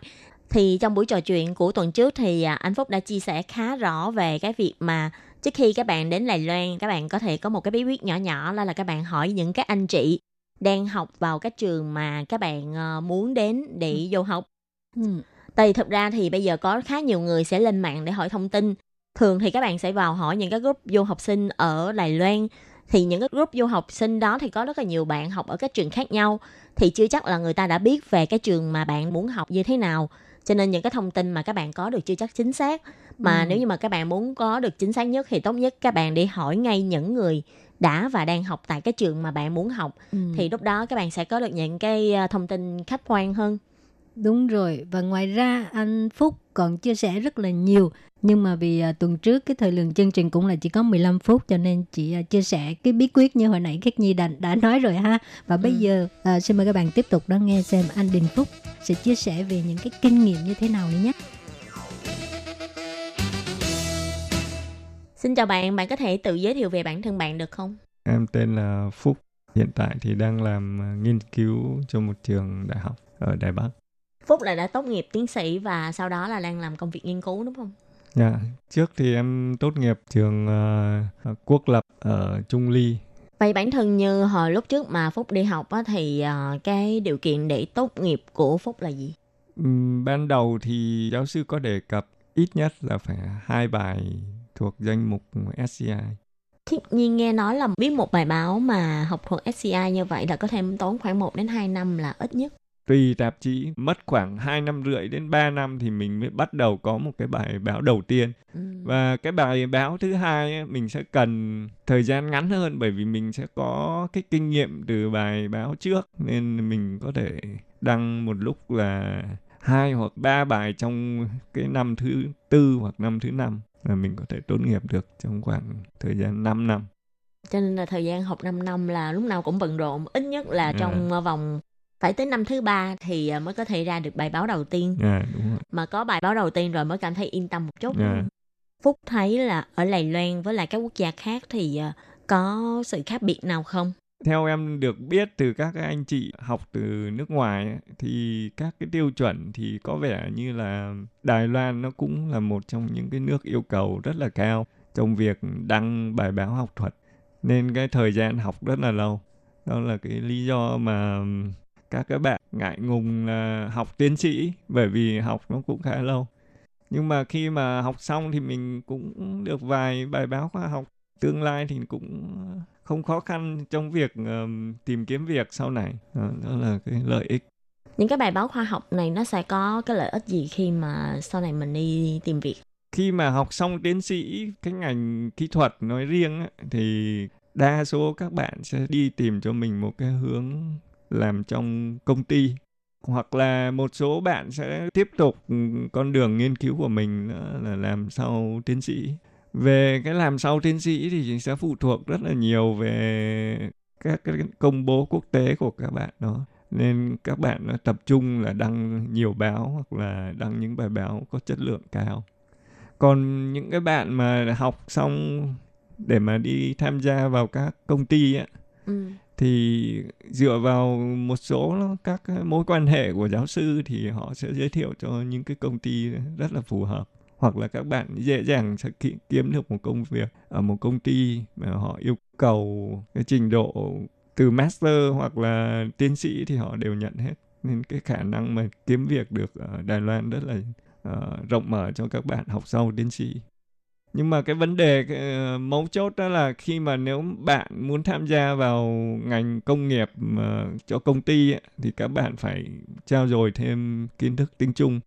Thì trong buổi trò chuyện của tuần trước thì à, anh Phúc đã chia sẻ khá rõ về cái việc mà trước khi các bạn đến Đài Loan, các bạn có thể có một cái bí quyết nhỏ nhỏ đó là các bạn hỏi những các anh chị đang học vào cái trường mà các bạn ờ, muốn đến để vô học. Ừ. Tại vì thực ra thì bây giờ có khá nhiều người sẽ lên mạng để hỏi thông tin. Thường thì các bạn sẽ vào hỏi những cái group du học sinh ở Đài Loan. Thì những cái group du học sinh đó thì có rất là nhiều bạn học ở các trường khác nhau. Thì chưa chắc là người ta đã biết về cái trường mà bạn muốn học như thế nào. Cho nên những cái thông tin mà các bạn có được chưa chắc chính xác. Mà Ừ. nếu như mà các bạn muốn có được chính xác nhất thì tốt nhất các bạn đi hỏi ngay những người đã và đang học tại cái trường mà bạn muốn học. Ừ. Thì lúc đó các bạn sẽ có được những cái ờ, thông tin khách quan hơn. Đúng rồi và ngoài ra anh Phúc còn chia sẻ rất là nhiều nhưng mà vì à, tuần trước cái thời lượng chương trình cũng là chỉ có 15 phút cho nên chị à, chia sẻ cái bí quyết như hồi nãy Khiết Nhi đã, đã nói rồi ha và bây Ừ. giờ à, xin mời các bạn tiếp tục đón nghe xem anh Đình Phúc sẽ chia sẻ về những cái kinh nghiệm như thế nào nữa nhé. Xin chào bạn, bạn có thể tự giới thiệu về bản thân bạn được không? Em tên là Phúc, hiện tại thì đang làm à, nghiên cứu cho một trường đại học ở Đài Bắc. Phúc là đã tốt nghiệp tiến sĩ và sau đó là đang làm công việc nghiên cứu đúng không? Dạ, Trước thì em tốt nghiệp trường à, quốc lập ở Trung Ly. Vậy bản thân như hồi lúc trước mà Phúc đi học á, thì ờ, cái điều kiện để tốt nghiệp của Phúc là gì? Ừm, ban đầu thì giáo sư có đề cập ít nhất là phải hai bài thuộc danh mục SCI. Khiết nhiên nghe nói là viết một bài báo mà học thuộc SCI như vậy là có thể tốn khoảng 1 đến 2 năm là ít nhất. Tùy tạp chí mất khoảng 2 năm rưỡi đến 3 năm thì mình mới bắt đầu có một cái bài báo đầu tiên. Ừ. Và cái bài báo thứ hai ấy, mình sẽ cần thời gian ngắn hơn bởi vì mình sẽ có cái kinh nghiệm từ bài báo trước nên mình có thể đăng một lúc là hai hoặc ba bài trong cái năm thứ tư hoặc năm thứ năm là mình có thể tốt nghiệp được trong khoảng thời gian 5 năm. Cho nên là thời gian học 5 năm là lúc nào cũng bận rộn, ít nhất là Ừ. trong ờ, vòng phải tới năm thứ ba thì ờ, mới có thể ra được bài báo đầu tiên. À, đúng rồi. Mà có bài báo đầu tiên rồi mới cảm thấy yên tâm một chút. Dạ. Phúc thấy là ở Đài Loan với lại các quốc gia khác thì ờ, có sự khác biệt nào không? Theo em được biết từ các anh chị học từ nước ngoài thì các cái tiêu chuẩn thì có vẻ như là Đài Loan nó cũng là một trong những cái nước yêu cầu rất là cao trong việc đăng bài báo học thuật nên cái thời gian học rất là lâu. Đó là cái lý do mà các cái bạn ngại ngùng là học tiến sĩ bởi vì học nó cũng khá lâu. Nhưng mà khi mà học xong thì mình cũng được vài bài báo khoa học tương lai thì cũng không khó khăn trong việc ờm, tìm kiếm việc sau này đó, đó là cái lợi ích Những cái bài báo khoa học này nó sẽ có cái lợi ích gì khi mà sau này mình đi tìm việc? khi mà học xong tiến sĩ cái ngành kỹ thuật nói riêng thì đa số các bạn sẽ đi tìm cho mình một cái hướng làm trong công ty. Hoặc là một số bạn sẽ tiếp tục con đường nghiên cứu của mình là làm sau tiến sĩ. Về cái làm sau tiến sĩ thì sẽ phụ thuộc rất là nhiều về các cái công bố quốc tế của các bạn đó. Nên các bạn tập trung là đăng nhiều báo hoặc là đăng những bài báo có chất lượng cao. Còn những cái bạn mà học xong để mà đi tham gia vào các công ty á Ừ thì dựa vào một số các mối quan hệ của giáo sư thì họ sẽ giới thiệu cho những cái công ty rất là phù hợp. Hoặc là các bạn dễ dàng sẽ kiếm được một công việc ở một công ty mà họ yêu cầu cái trình độ từ master hoặc là tiến sĩ thì họ đều nhận hết. Nên cái khả năng mà kiếm việc được ở Đài Loan rất là uh, rộng mở cho các bạn học sau tiến sĩ nhưng mà cái vấn đề cái, ờ, mấu chốt đó là khi mà nếu bạn muốn tham gia vào ngành công nghiệp mà cho công ty ấy, thì các bạn phải trao dồi thêm kiến thức tiếng Trung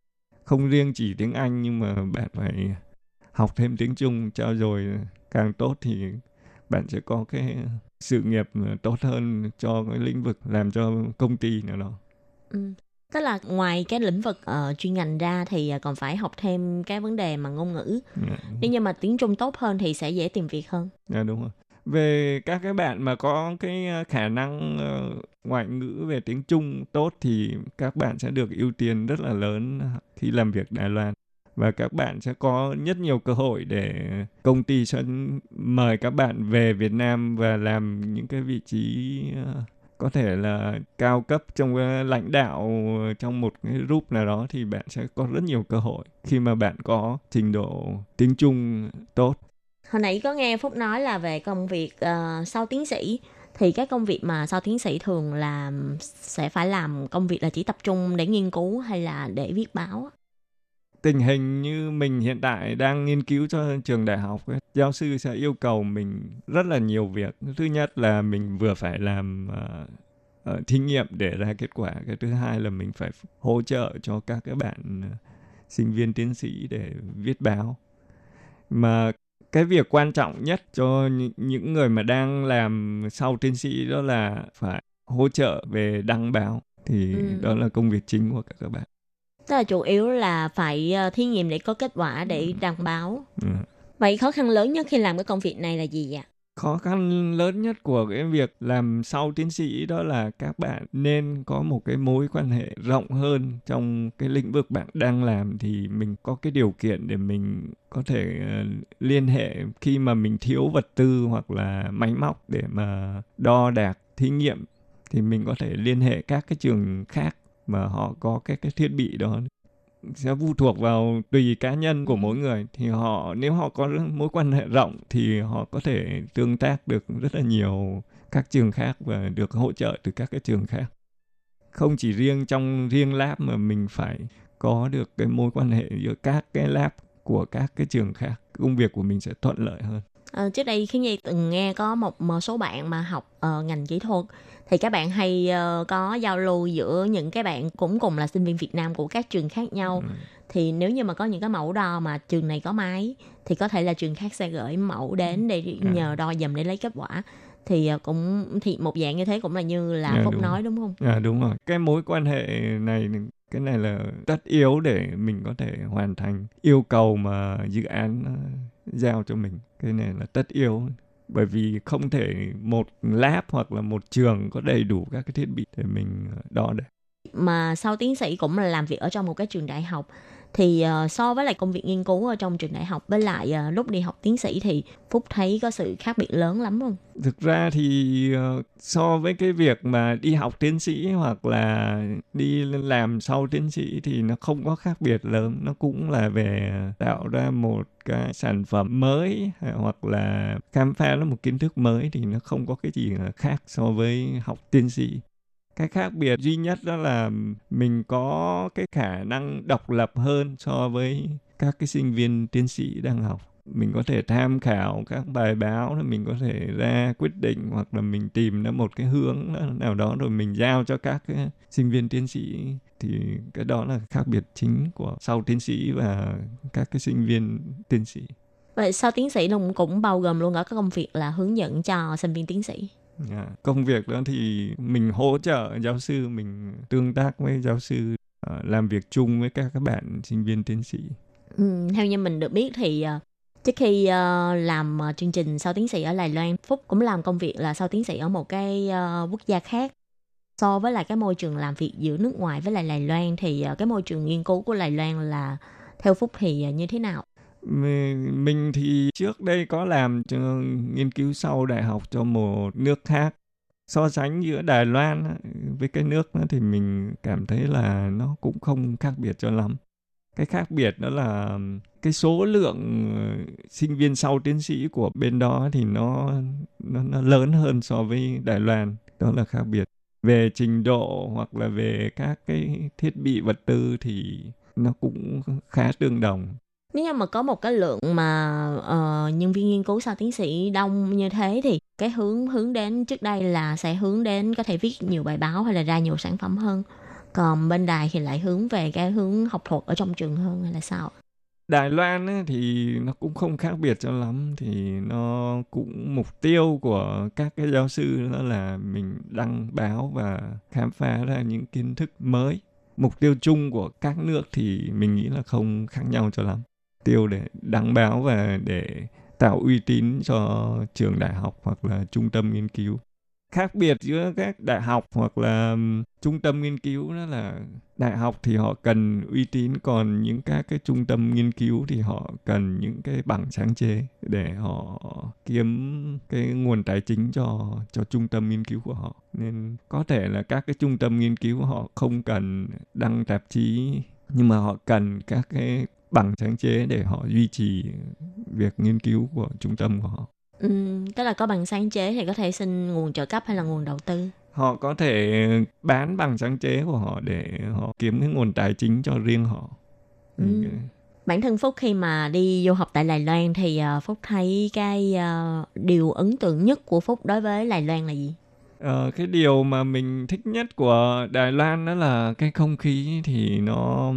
không riêng chỉ tiếng Anh nhưng mà bạn phải học thêm tiếng Trung trao dồi càng tốt thì bạn sẽ có cái sự nghiệp ờ, tốt hơn cho cái lĩnh vực làm cho công ty nào đó. Ừ. Tức là ngoài cái lĩnh vực uh, chuyên ngành ra thì uh, còn phải học thêm cái vấn đề mà ngôn ngữ. Yeah. Nếu như mà tiếng Trung tốt hơn thì sẽ dễ tìm việc hơn. Dạ đúng rồi. Về các cái bạn mà có cái ờ, khả năng uh, ngoại ngữ về tiếng Trung tốt thì các bạn sẽ được ưu tiên rất là lớn khi làm việc Đài Loan và các bạn sẽ có rất nhiều cơ hội để công ty sẽ mời các bạn về Việt Nam và làm những cái vị trí có thể là cao cấp trong lãnh đạo trong một cái group nào đó thì bạn sẽ có rất nhiều cơ hội khi mà bạn có trình độ tiếng Trung tốt. Hồi nãy có nghe Phúc nói là về công việc uh, sau tiến sĩ. Thì các công việc mà sau tiến sĩ thường là sẽ phải làm công việc là chỉ tập trung để nghiên cứu hay là để viết báo tình hình như mình hiện tại đang nghiên cứu cho trường đại học ấy, giáo sư sẽ yêu cầu mình rất là nhiều việc. Thứ nhất là mình vừa phải làm uh, uh, thí nghiệm để ra kết quả. Cái thứ hai là mình phải hỗ trợ cho các cái bạn uh, sinh viên tiến sĩ để viết báo. Mà cái việc quan trọng nhất cho những người mà đang làm sau tiến sĩ đó là phải hỗ trợ về đăng báo. Thì ừ. đó là công việc chính của các bạn Tức là chủ yếu là phải ờ, thí nghiệm để có kết quả để đăng báo. Ừ. Vậy khó khăn lớn nhất khi làm cái công việc này là gì vậy? Khó khăn lớn nhất của cái việc làm sau tiến sĩ đó là các bạn nên có một cái mối quan hệ rộng hơn trong cái lĩnh vực bạn đang làm thì mình có cái điều kiện để mình có thể uh, liên hệ khi mà mình thiếu vật tư hoặc là máy móc để mà đo đạc thí nghiệm thì mình có thể liên hệ các cái trường khác mà họ có cái cái thiết bị đó sẽ phụ thuộc vào tùy cá nhân của mỗi người. Thì họ nếu họ có mối quan hệ rộng thì họ có thể tương tác được rất là nhiều các trường khác và được hỗ trợ từ các cái trường khác. Không chỉ riêng trong riêng lab mà mình phải có được cái mối quan hệ giữa các cái lab của các cái trường khác. Công việc của mình sẽ thuận lợi hơn. À, trước đây khi nhi từng nghe có một, một số bạn mà học uh, ngành kỹ thuật thì các bạn hay uh, có giao lưu giữa những cái bạn cũng cùng là sinh viên Việt Nam của các trường khác nhau ừ. thì nếu như mà có những cái mẫu đo mà trường này có máy thì có thể là trường khác sẽ gửi mẫu đến để ừ. nhờ đo dùm để lấy kết quả thì ờ, cũng thì một dạng như thế cũng là như là à, phúc đúng nói đúng không? À đúng rồi. Cái mối quan hệ này cái này là tất yếu để mình có thể hoàn thành yêu cầu mà dự án giao cho mình. Cái này là tất yếu bởi vì không thể một lab hoặc là một trường có đầy đủ các cái thiết bị để mình ờ, đo được. Mà sau tiến sĩ cũng là làm việc ở trong một cái trường đại học thì uh, so với lại công việc nghiên cứu ở trong trường đại học với lại uh, lúc đi học tiến sĩ thì phúc thấy có sự khác biệt lớn lắm không? Thực ra thì uh, so với cái việc mà đi học tiến sĩ hoặc là đi làm sau tiến sĩ thì nó không có khác biệt lớn. Nó cũng là về tạo ra một cái sản phẩm mới à, hoặc là khám phá ra một kiến thức mới thì nó không có cái gì khác so với học tiến sĩ cái khác biệt duy nhất đó là mình có cái khả năng độc lập hơn so với các cái sinh viên tiến sĩ đang học. Mình có thể tham khảo các bài báo mình có thể ra quyết định hoặc là mình tìm ra một cái hướng nào đó rồi mình giao cho các cái sinh viên tiến sĩ. Thì cái đó là khác biệt chính của sau tiến sĩ và các cái sinh viên tiến sĩ. Vậy sau tiến sĩ cũng cũng bao gồm luôn ở các công việc là hướng dẫn cho sinh viên tiến sĩ? Yeah. Công việc đó thì mình hỗ trợ giáo sư, mình tương tác với giáo sư, uh, làm việc chung với các các bạn sinh viên tiến sĩ. Ừ, theo như mình được biết thì uh, trước khi uh, làm uh, chương trình sau tiến sĩ ở Đài Loan, Phúc cũng làm công việc là sau tiến sĩ ở một cái uh, quốc gia khác. So với lại cái môi trường làm việc giữa nước ngoài với lại Đài Loan thì uh, cái môi trường nghiên cứu của Đài Loan là theo Phúc thì uh, như thế nào? Mình thì trước đây có làm nghiên cứu sau đại học cho một nước khác. So sánh giữa Đài Loan với cái nước đó thì mình cảm thấy là nó cũng không khác biệt cho lắm. Cái khác biệt đó là cái số lượng ờ, sinh viên sau tiến sĩ của bên đó thì nó nó, nó lớn hơn so với Đài Loan. Đó là khác biệt. Về trình độ hoặc là về các cái thiết bị vật tư thì nó cũng khá tương đồng nếu như mà có một cái lượng mà uh, nhân viên nghiên cứu sau tiến sĩ đông như thế thì cái hướng hướng đến trước đây là sẽ hướng đến có thể viết nhiều bài báo hay là ra nhiều sản phẩm hơn. Còn bên đài thì lại hướng về cái hướng học thuật ở trong trường hơn hay là sao Đài Loan ấy, thì nó cũng không khác biệt cho lắm thì nó cũng mục tiêu của các cái giáo sư đó là mình đăng báo và khám phá ra những kiến thức mới. Mục tiêu chung của các nước thì mình nghĩ là không khác nhau cho lắm tiêu để đăng báo và để tạo uy tín cho trường đại học hoặc là trung tâm nghiên cứu. Khác biệt giữa các đại học hoặc là trung tâm nghiên cứu đó là đại học thì họ cần uy tín, còn những các cái trung tâm nghiên cứu thì họ cần những cái bằng sáng chế để họ kiếm cái nguồn tài chính cho cho trung tâm nghiên cứu của họ. Nên có thể là các cái trung tâm nghiên cứu họ không cần đăng tạp chí, nhưng mà họ cần các cái bằng sáng chế để họ duy trì việc nghiên cứu của trung tâm của họ Ừ, tức là có bằng sáng chế thì có thể xin nguồn trợ cấp hay là nguồn đầu tư. Họ có thể bán bằng sáng chế của họ để họ kiếm cái nguồn tài chính cho riêng họ. Ừ. Bản thân Phúc khi mà đi du học tại Đài Loan thì uh, Phúc thấy cái uh, điều ấn tượng nhất của Phúc đối với Đài Loan là gì? Uh, cái điều mà mình thích nhất của Đài Loan đó là cái không khí thì nó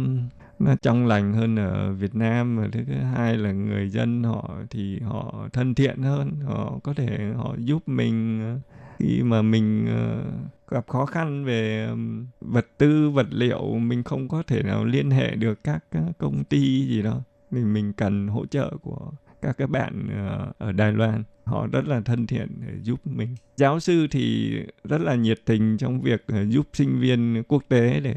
nó trong lành hơn ở Việt Nam và thứ hai là người dân họ thì họ thân thiện hơn, họ có thể họ giúp mình ờ, khi mà mình ờ, gặp khó khăn về vật tư, vật liệu, mình không có thể nào liên hệ được các ờ, công ty gì đó. Thì mình cần hỗ trợ của các các bạn ở Đài Loan họ rất là thân thiện để giúp mình. Giáo sư thì rất là nhiệt tình trong việc ờ, giúp sinh viên quốc tế để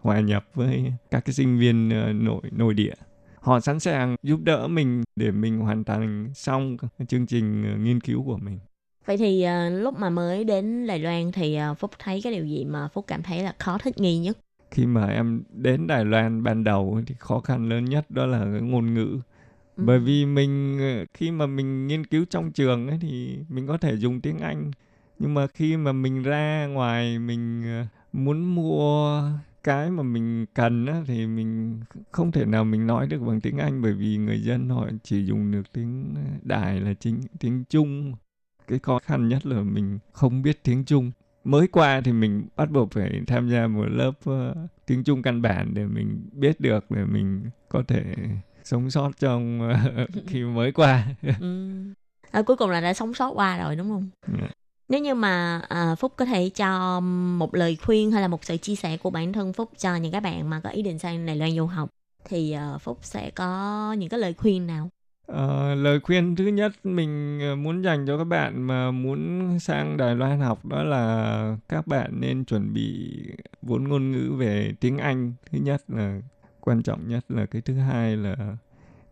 hòa nhập với các cái sinh viên ờ, nội nội địa. Họ sẵn sàng giúp đỡ mình để mình hoàn thành xong chương trình nghiên cứu của mình. Vậy thì lúc mà mới đến Đài Loan thì Phúc thấy cái điều gì mà Phúc cảm thấy là khó thích nghi nhất? Khi mà em đến Đài Loan ban đầu thì khó khăn lớn nhất đó là cái ngôn ngữ Ừ. bởi vì mình ờ, khi mà mình nghiên cứu trong trường ấy thì mình có thể dùng tiếng Anh. Nhưng mà khi mà mình ra ngoài mình ờ, muốn mua cái mà mình cần á, thì mình không thể nào mình nói được bằng tiếng Anh. Bởi vì người dân họ chỉ dùng được tiếng ờ, đài là chính tiếng Trung. Cái khó khăn nhất là mình không biết tiếng Trung. Mới qua thì mình bắt buộc phải tham gia một lớp uh, tiếng Trung căn bản để mình biết được để mình có thể sống sót trong ờ, khi mới qua ừ. à, cuối cùng là đã sống sót qua rồi đúng không yeah. Dạ. nếu như mà à, phúc có thể cho một lời khuyên hay là một sự chia sẻ của bản thân phúc cho những các bạn mà có ý định sang đài loan du học thì uh, phúc sẽ có những cái lời khuyên nào Uh, lời khuyên thứ nhất mình muốn dành cho các bạn mà muốn sang Đài Loan học đó là các bạn nên chuẩn bị vốn ngôn ngữ về tiếng Anh thứ nhất là quan trọng nhất là cái thứ hai là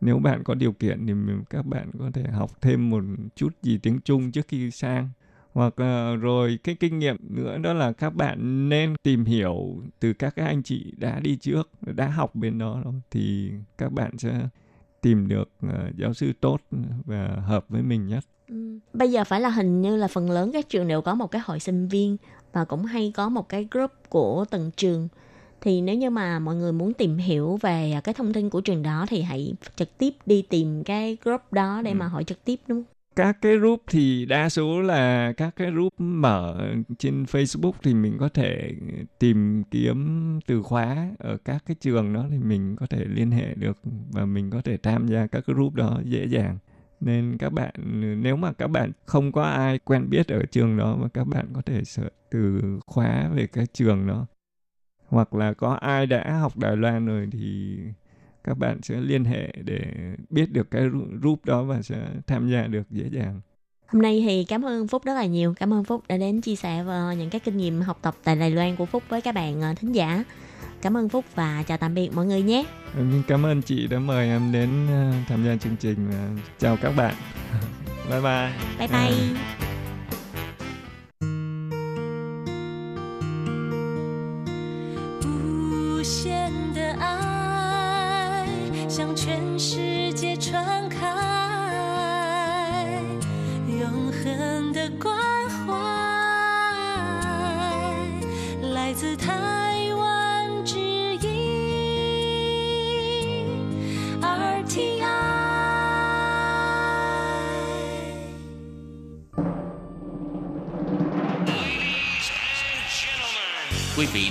nếu bạn có điều kiện thì các bạn có thể học thêm một chút gì tiếng Trung trước khi sang hoặc uh, rồi cái kinh nghiệm nữa đó là các bạn nên tìm hiểu từ các cái anh chị đã đi trước đã học bên đó rồi thì các bạn sẽ tìm được uh, giáo sư tốt và hợp với mình nhất ừ. bây giờ phải là hình như là phần lớn các trường đều có một cái hội sinh viên và cũng hay có một cái group của từng trường thì nếu như mà mọi người muốn tìm hiểu về cái thông tin của trường đó thì hãy trực tiếp đi tìm cái group đó để ừ. mà hỏi trực tiếp đúng không? các cái group thì đa số là các cái group mở trên Facebook thì mình có thể tìm kiếm từ khóa ở các cái trường đó thì mình có thể liên hệ được và mình có thể tham gia các cái group đó dễ dàng nên các bạn nếu mà các bạn không có ai quen biết ở trường đó mà các bạn có thể search từ khóa về cái trường đó hoặc là có ai đã học Đài Loan rồi thì các bạn sẽ liên hệ để biết được cái group đó và sẽ tham gia được dễ dàng. Hôm nay thì cảm ơn Phúc rất là nhiều. Cảm ơn Phúc đã đến chia sẻ những cái kinh nghiệm học tập tại Đài Loan của Phúc với các bạn ờ, thính giả. Cảm ơn Phúc và chào tạm biệt mọi người nhé. Cảm ơn chị đã mời em đến ờ, tham gia chương trình. Chào các bạn. bye bye. Bye bye. À.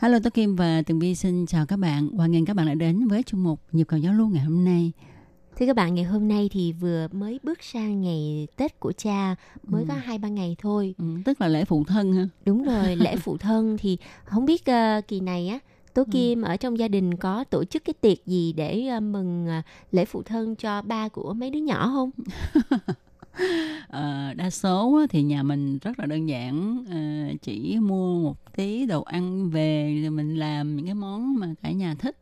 Hello Tố Kim và Tường Vi xin chào các bạn. Hoan nghênh các bạn đã đến với chuyên mục Nhịp cầu giao lưu ngày hôm nay. Thưa các bạn, ngày hôm nay thì vừa mới bước sang ngày Tết của cha, mới Ừ. có hai ba ngày thôi. Ừ, tức là lễ phụ thân ha. Đúng rồi, lễ phụ thân thì không biết ờ, kỳ này á, Tố Ừ. Kim ở trong gia đình có tổ chức cái tiệc gì để ờ, mừng ờ, lễ phụ thân cho ba của mấy đứa nhỏ không? Ờ, đa số thì nhà mình rất là đơn giản. Ờ, chỉ mua một tí đồ ăn về rồi mình làm những cái món mà cả nhà thích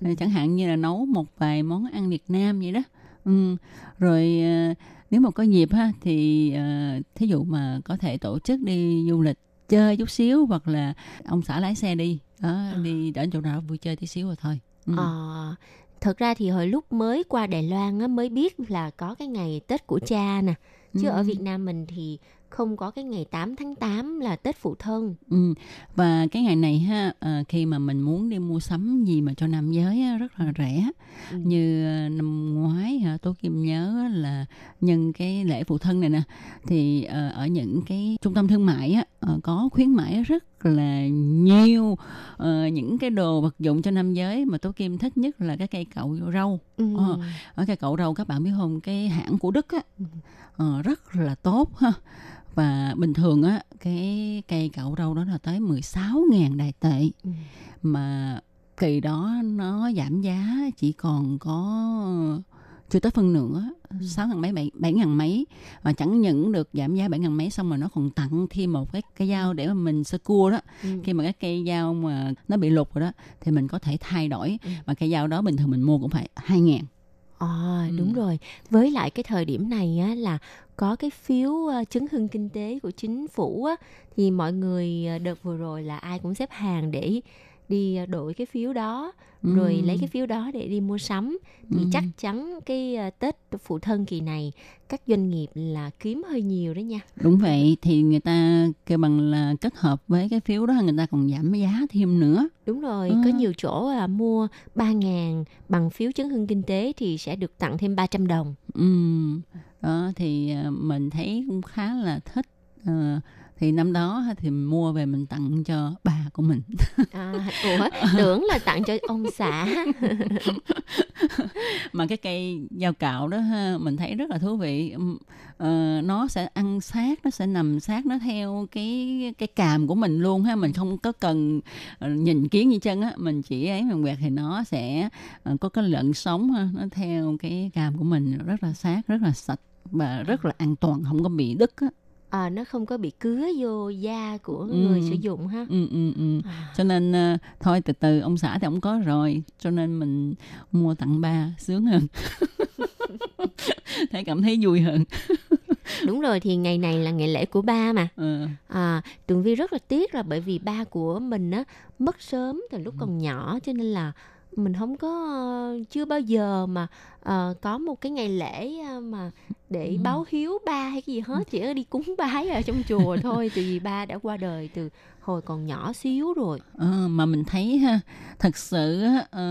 Ờ, chẳng hạn như là nấu một vài món ăn Việt Nam vậy đó. Ừ. rồi ờ, nếu mà có dịp ha thì ờ, thí dụ mà có thể tổ chức đi du lịch chơi chút xíu hoặc là ông xã lái xe đi. Đó, đi đến chỗ nào vui chơi tí xíu rồi thôi. Ừ. Ờ, thật ra thì hồi lúc mới qua Đài Loan á, mới biết là có cái ngày Tết của cha nè. Chứ ở Ừ. Việt Nam mình thì không có cái ngày 8 tháng 8 là Tết phụ thân. Ừ. Và cái ngày này ha ờ, khi mà mình muốn đi mua sắm gì mà cho nam giới á, rất là rẻ Ừ. như ờ, năm ngoái hả Tố Kim nhớ là nhân cái lễ phụ thân này nè thì ờ, ở những cái trung tâm thương mại á ờ, có khuyến mãi rất là nhiều ờ, những cái đồ vật dụng cho nam giới mà Tố Kim thích nhất là cái cây cậu rau. Ừ. Ờ, ở cây cậu rau các bạn biết không? Cái hãng của Đức á ờ, rất là tốt ha. Và bình thường á cái cây cậu rau đó là tới 16.000 đài tệ. Ừ. mà kỳ đó nó giảm giá chỉ còn có chưa tới phân nửa Ừ. sáu ngàn mấy bảy ngàn mấy và chẳng những được giảm giá bảy ngàn mấy xong rồi nó còn tặng thêm một cái cái dao để mà mình sơ cua đó Ừ. khi mà cái cây dao mà nó bị lục rồi đó thì mình có thể thay đổi Ừ. mà cây dao đó bình thường mình mua cũng phải hai ngàn À, Ừ. đúng rồi. Với lại cái thời điểm này á là có cái phiếu ờ, chứng hưng kinh tế của chính phủ á thì mọi người ờ, đợt vừa rồi là ai cũng xếp hàng để đi ờ, đổi cái phiếu đó rồi Ừ. lấy cái phiếu đó để đi mua sắm thì Ừ. chắc chắn cái ờ, Tết phụ thân kỳ này các doanh nghiệp là kiếm hơi nhiều đó nha. đúng vậy thì người ta kêu bằng là kết hợp với cái phiếu đó người ta còn giảm giá thêm nữa Đúng rồi, Ừ. có nhiều chỗ là mua 3.000 bằng phiếu chứng hưng kinh tế thì sẽ được tặng thêm 300 đồng. Ừ, đó thì ờ, mình thấy cũng khá là thích Ờ, thì năm đó thì mua về mình tặng cho bà của mình. À, ủa, tưởng là tặng cho ông xã. mà cái cây dao cạo đó ha mình thấy rất là thú vị. Ờ, nó sẽ ăn sát nó sẽ nằm sát nó theo cái cái càm của mình luôn ha. Mình không có cần ờ, nhìn kiến gì chân á. Mình chỉ ấy mình quẹt thì nó sẽ ờ, có cái lợn sống ha nó theo cái càm của mình rất là sát rất là sạch và rất là an toàn không có bị đứt á à, nó không có bị cứa vô da của Ừ. người sử dụng ha? Ừ, ừ, ừ. À, cho nên ờ, thôi từ từ ông xã thì ông có rồi cho nên mình mua tặng ba sướng hơn. Thấy cảm thấy vui hơn. Đúng rồi thì ngày này là ngày lễ của ba mà. Ờ, à, tường vi rất là tiếc là bởi vì ba của mình á mất sớm từ lúc còn nhỏ cho nên là mình không có chưa bao giờ mà ờ, có một cái ngày lễ mà để Ừ. báo hiếu ba hay cái gì hết chỉ có đi cúng bái ở trong chùa thôi từ vì ba đã qua đời từ hồi còn nhỏ xíu rồi. Ờ, mà mình thấy ha thật sự ờ,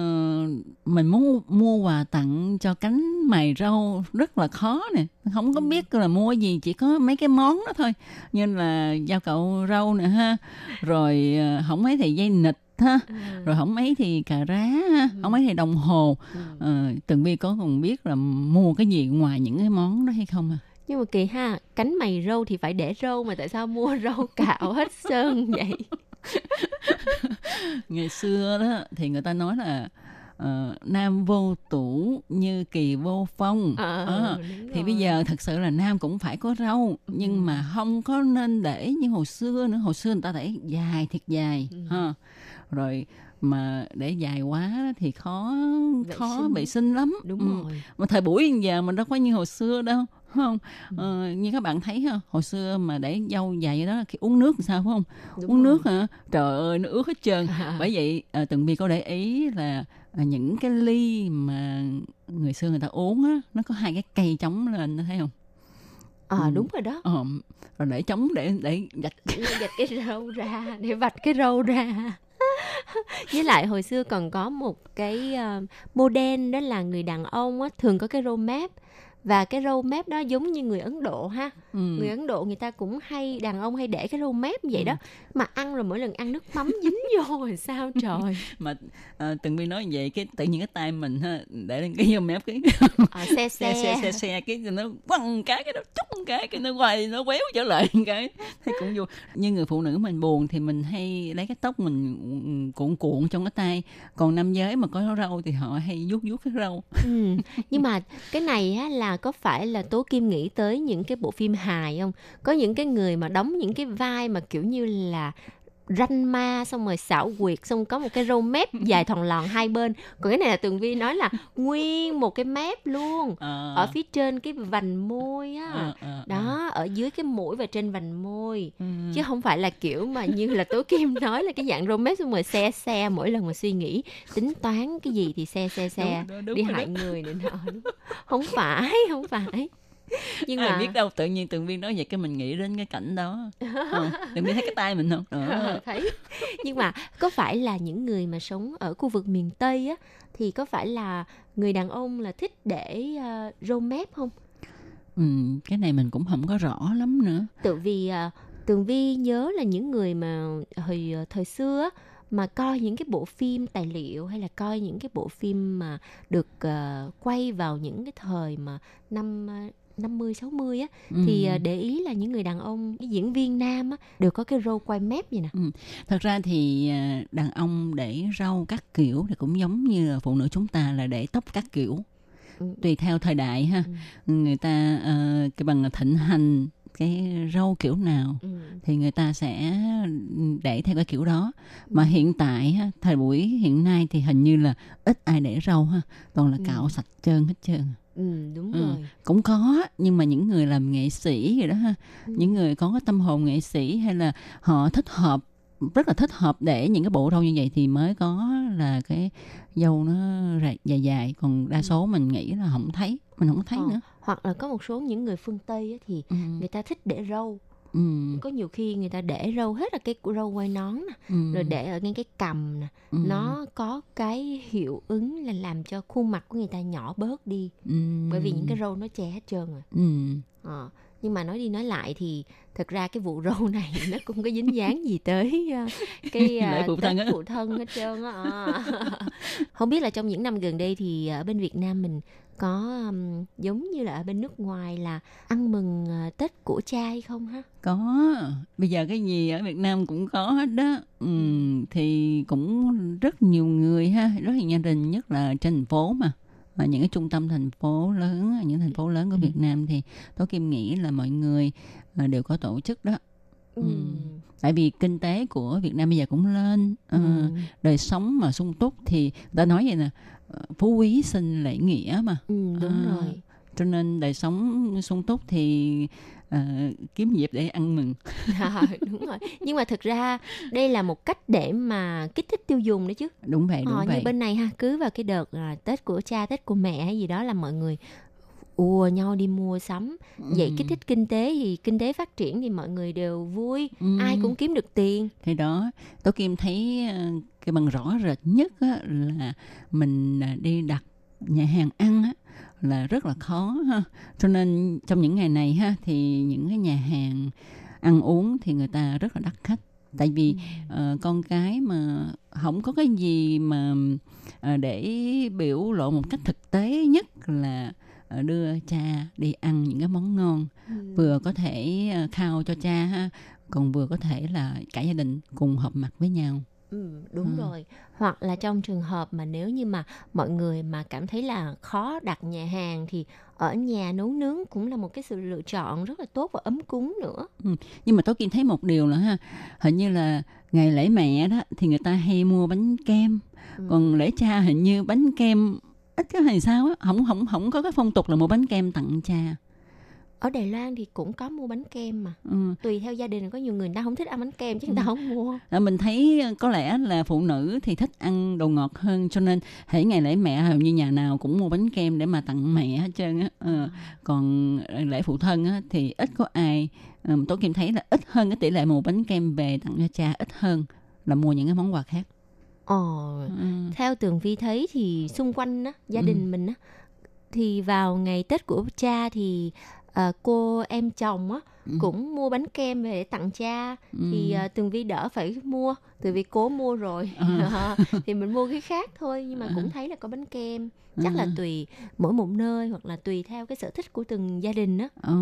mình muốn mua quà tặng cho cánh mày rau rất là khó nè. Không có biết là mua gì chỉ có mấy cái món đó thôi. Như là dao cậu rau nè ha rồi ờ, không mấy thì dây nịch ha. Rồi không mấy thì cà rá ha. Không mấy thì đồng hồ. Ừ. ờ, tường vi có còn biết là mua cái gì ngoài những cái món đó hay không à nhưng mà kỳ ha cánh mày râu thì phải để râu mà tại sao mua râu cạo hết sơn vậy? Ngày xưa đó thì người ta nói là ờ, nam vô tủ như kỳ vô phong. Ờ, đúng thì rồi. bây giờ thật sự là nam cũng phải có râu nhưng mà không có nên để như hồi xưa nữa. Hồi xưa người ta để dài thiệt dài ha rồi mà để dài quá thì khó Vệ khó sinh. vệ sinh lắm. Đúng Ừ. rồi. Mà thời buổi giờ mình đâu có như hồi xưa đâu không? Ờ, như các bạn thấy ha hồi xưa mà để dâu dài vậy đó khi uống nước thì sao phải không? Đúng uống rồi. nước hả? Trời ơi nó ướt hết trơn. Bởi vậy à, từng vi có để ý là à, những cái ly mà người xưa người ta uống á nó có hai cái cây chống lên thấy không? Ờ Ừ. đúng rồi đó. Ờ, rồi để chống để để gạch để gạch cái râu ra để vạch cái râu ra với lại hồi xưa còn có một cái uh, model đó là người đàn ông á thường có cái râu mép và cái râu mép đó giống như người Ấn Độ ha. Ừ. người Ấn Độ người ta cũng hay đàn ông hay để cái râu mép vậy đó. Mà ăn rồi mỗi lần ăn nước mắm dính vô rồi sao trời. Mà à, từng vi nói vậy cái tự nhiên cái tay mình ha để lên cái dâu mép cái ờ, xe xe xe, xe xe. xe cái nó quăng cái cái nó chúc cái cái nó quay nó quéo trở lại cái. Thấy cũng vui. Như người phụ nữ mình buồn thì mình hay lấy cái tóc mình cuộn cuộn trong cái tay. Còn nam giới mà có râu thì họ hay vuốt vuốt cái râu. Ừ. Nhưng mà cái này á, là có phải là Tố Kim nghĩ tới những cái bộ phim hài không? Có những cái người mà đóng những cái vai mà kiểu như là ranh ma xong rồi xảo quyệt xong có một cái râu mép dài thòn lòn hai bên còn cái này là tường vi nói là nguyên một cái mép luôn Ờ. ở phía trên cái vành môi á Ờ, ờ, đó ở dưới cái mũi và trên vành môi Ừ. chứ không phải là kiểu mà như là tố kim nói là cái dạng râu mép xong rồi xe xe mỗi lần mà suy nghĩ tính toán cái gì thì xe xe xe Đúng, đúng, đúng đi hại đó. người nữa nọ không phải không phải nhưng Ai mà biết đâu tự nhiên tường viên nói vậy cái mình nghĩ đến cái cảnh đó. Ờ, tường viên thấy cái tay mình không Ờ. thấy. Nhưng mà có phải là những người mà sống ở khu vực miền tây á thì có phải là người đàn ông là thích để uh, râu mép không? Ừ, cái này mình cũng không có rõ lắm nữa. Tự vì à, tường vi nhớ là những người mà hồi thời xưa mà coi những cái bộ phim tài liệu hay là coi những cái bộ phim mà được à, quay vào những cái thời mà năm 50 60 á thì Ừ. à, để ý là những người đàn ông cái diễn viên nam á đều có cái râu quai mép vậy nè. thật ra thì à, đàn ông để râu các kiểu thì cũng giống như phụ nữ chúng ta là để tóc các kiểu Ừ. tùy theo thời đại ha người ta ờ, cái bằng thịnh hành cái râu kiểu nào Ừ. thì người ta sẽ để theo cái kiểu đó mà hiện tại thời buổi hiện nay thì hình như là ít ai để râu ha toàn là Ừ. cạo sạch trơn hết trơn Ừ, đúng Ừ. rồi. cũng có nhưng mà những người làm nghệ sĩ vậy đó ha Ừ. những người có cái tâm hồn nghệ sĩ hay là họ thích hợp rất là thích hợp để những cái bộ râu như vậy thì mới có là cái dâu nó dài dài còn đa số mình nghĩ là không thấy mình không thấy Ừ. Ờ, nữa Hoặc là có một số những người phương Tây thì ừ. người ta thích để râu. Ừ. Có nhiều khi người ta để râu hết là cái râu quai nón nè, Ừ. rồi để ở ngay cái cằm nè. Ừ. nó có cái hiệu ứng là làm cho khuôn mặt của người ta nhỏ bớt đi Ừ. bởi vì những cái râu nó che hết trơn rồi ừ. ờ. nhưng mà nói đi nói lại thì thật ra cái vụ râu này nó cũng có dính dáng gì tới ờ, cái Lễ uh, phụ thân phụ thân hết trơn á Ờ. không biết là trong những năm gần đây thì ở bên Việt Nam mình có um, giống như là ở bên nước ngoài là ăn mừng ờ, Tết của cha hay không ha? Có bây giờ cái gì ở Việt Nam cũng có hết đó. Ừ, thì cũng rất nhiều người ha rất nhiều gia đình nhất là trên thành phố mà. Ở những cái trung tâm thành phố lớn những thành phố lớn của Việt Nam thì tôi kim nghĩ là mọi người ờ, đều có tổ chức đó. Ừ. tại vì kinh tế của Việt Nam bây giờ cũng lên ờ, Ừ. đời sống mà sung túc thì ta nói vậy nè ờ, phú quý sinh lễ nghĩa mà. Ừ, đúng À. rồi. cho nên đời sống sung túc thì ờ, kiếm dịp để ăn mừng. Ờ, đúng rồi. Nhưng mà thực ra đây là một cách để mà kích thích tiêu dùng đấy chứ. Đúng vậy đúng Ờ, vậy. như bên này ha cứ vào cái đợt à, tết của cha tết của mẹ hay gì đó là mọi người ùa nhau đi mua sắm. Vậy Ừ. kích thích kinh tế thì kinh tế phát triển thì mọi người đều vui Ừ. ai cũng kiếm được tiền. Thì đó tôi kim thấy ờ, cái bằng rõ rệt nhất á, là mình à, đi đặt nhà hàng ăn á, là rất là khó ha. Cho nên trong những ngày này ha thì những cái nhà hàng ăn uống thì người ta rất là đắt khách. Tại vì ờ, con cái mà không có cái gì mà ờ, để biểu lộ một cách thực tế nhất là đưa cha đi ăn những cái món ngon vừa có thể ờ, khao cho cha ha còn vừa có thể là cả gia đình cùng họp mặt với nhau Ừ, đúng Ừ. rồi. Hoặc là trong trường hợp mà nếu như mà mọi người mà cảm thấy là khó đặt nhà hàng thì ở nhà nấu nướng cũng là một cái sự lựa chọn rất là tốt và ấm cúng nữa. nhưng mà tôi Kim thấy một điều nữa ha hình như là ngày lễ mẹ đó thì người ta hay mua bánh kem Ừ. còn lễ cha hình như bánh kem ít cái hay sao á không không không có cái phong tục là mua bánh kem tặng cha Ở Đài Loan thì cũng có mua bánh kem mà. ừ. Tùy theo gia đình có nhiều người ta không thích ăn bánh kem chứ người ta Ừ. không mua. Là mình thấy có lẽ là phụ nữ thì thích ăn đồ ngọt hơn cho nên hãy ngày lễ mẹ hầu như nhà nào cũng mua bánh kem để mà tặng mẹ hết trơn á ờ. còn lễ phụ thân á, thì ít có ai um, tôi kim thấy là ít hơn cái tỷ lệ mua bánh kem về tặng cho cha ít hơn là mua những cái món quà khác Ồ, ừ. theo tường vi thấy thì xung quanh á gia Ừ. đình mình á thì vào ngày tết của cha thì ờ, cô em chồng á Ừ. cũng mua bánh kem về để tặng cha thì Ừ. ờ, tường vi đỡ phải mua từ vì cố mua rồi Ờ. thì mình mua cái khác thôi nhưng mà cũng thấy là có bánh kem chắc là Ờ. tùy mỗi một nơi hoặc là tùy theo cái sở thích của từng gia đình á Ờ,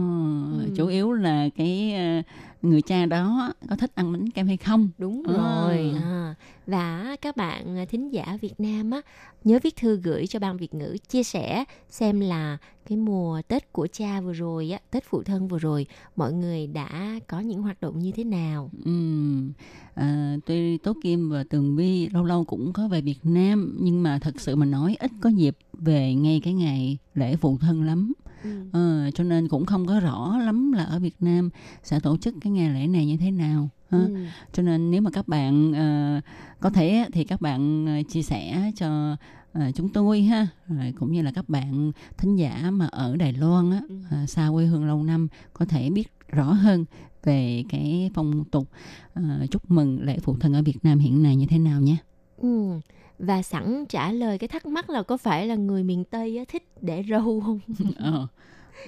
Ừ. chủ yếu là cái ờ, người cha đó có thích ăn bánh kem hay không Đúng À. rồi. À. Và các bạn à, thính giả Việt Nam á nhớ viết thư gửi cho ban Việt ngữ chia sẻ xem là cái mùa Tết của cha vừa rồi á, Tết phụ thân vừa rồi mọi người đã có những hoạt động như thế nào. Ừm, à, tuy Tố Kim và Tường Vi lâu lâu cũng có về Việt Nam nhưng mà thật sự mà nói ít có dịp về ngay cái ngày lễ phụ thân lắm Ừ. Ờ, cho nên cũng không có rõ lắm là ở Việt Nam sẽ tổ chức cái ngày lễ này như thế nào ha. Ừ. cho nên nếu mà các bạn ờ, có thể thì các bạn ờ, chia sẻ cho ờ, chúng tôi ha rồi cũng như là các bạn thính giả mà ở Đài Loan á ờ, xa quê hương lâu năm có thể biết rõ hơn về cái phong tục ờ, chúc mừng lễ phụ thân ở Việt Nam hiện nay như thế nào nhé. Ừ. Và sẵn trả lời cái thắc mắc là có phải là người miền Tây á, thích để râu không?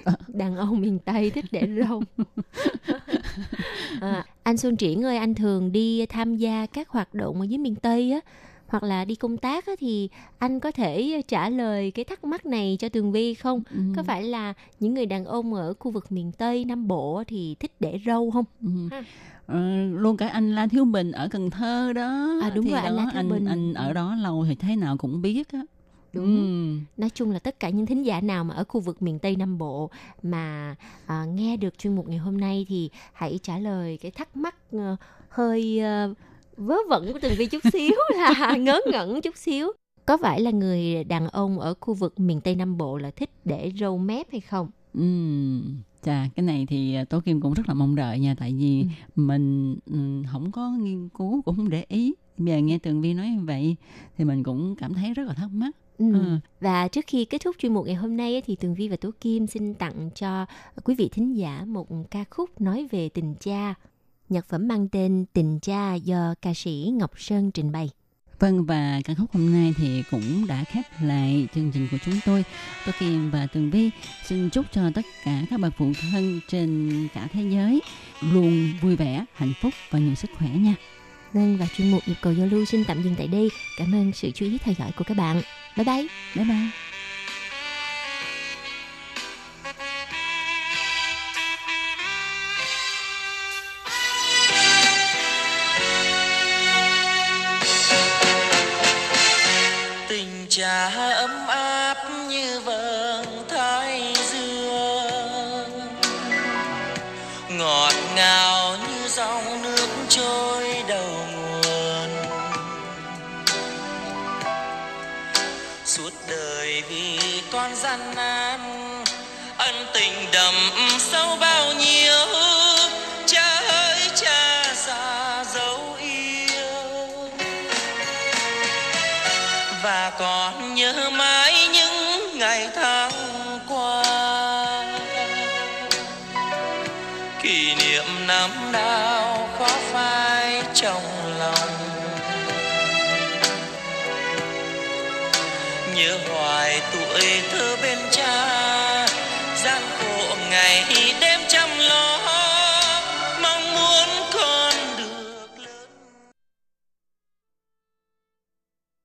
Ờ. Đàn ông miền Tây thích để râu. à, anh Xuân Triển ơi, anh thường đi tham gia các hoạt động ở dưới miền Tây á, hoặc là đi công tác á, thì anh có thể trả lời cái thắc mắc này cho Tường Vi không? Ừ. Có phải là những người đàn ông ở khu vực miền Tây, Nam Bộ thì thích để râu không? Ừ. Ha. Ờ, luôn cả anh La Thiếu Bình ở Cần Thơ đó À, đúng Thì rồi, anh đó, La Thiếu anh, Bình. anh ở đó lâu thì thế nào cũng biết á Đúng. Ừ. Nói chung là tất cả những thính giả nào mà ở khu vực miền Tây Nam Bộ mà à, nghe được chuyên mục ngày hôm nay thì hãy trả lời cái thắc mắc ờ, hơi ờ, vớ vẩn của Tường Vi chút xíu là ngớ ngẩn chút xíu. Có phải là người đàn ông ở khu vực miền Tây Nam Bộ là thích để râu mép hay không? Ừm, Chà, cái này thì à, Tố Kim cũng rất là mong đợi nha Tại vì Ừ. mình không có nghiên cứu, cũng không để ý Bây giờ nghe Tường Vi nói như vậy Thì mình cũng cảm thấy rất là thắc mắc Ừ. Ừ. Và trước khi kết thúc chuyên mục ngày hôm nay ấy, thì Tường Vi và Tố Kim xin tặng cho quý vị thính giả một ca khúc nói về tình cha. Nhạc phẩm mang tên Tình cha do ca sĩ Ngọc Sơn trình bày. Vâng và ca khúc hôm nay thì cũng đã khép lại chương trình của chúng tôi Tố Kim và Tường Vi xin chúc cho tất cả các bậc phụ thân trên cả thế giới Luôn vui vẻ, hạnh phúc và nhiều sức khỏe nha Vâng và chuyên mục nhịp cầu giao lưu xin tạm dừng tại đây. Cảm ơn sự chú ý theo dõi của các bạn. Bye bye. Bye bye tình cha ấm áp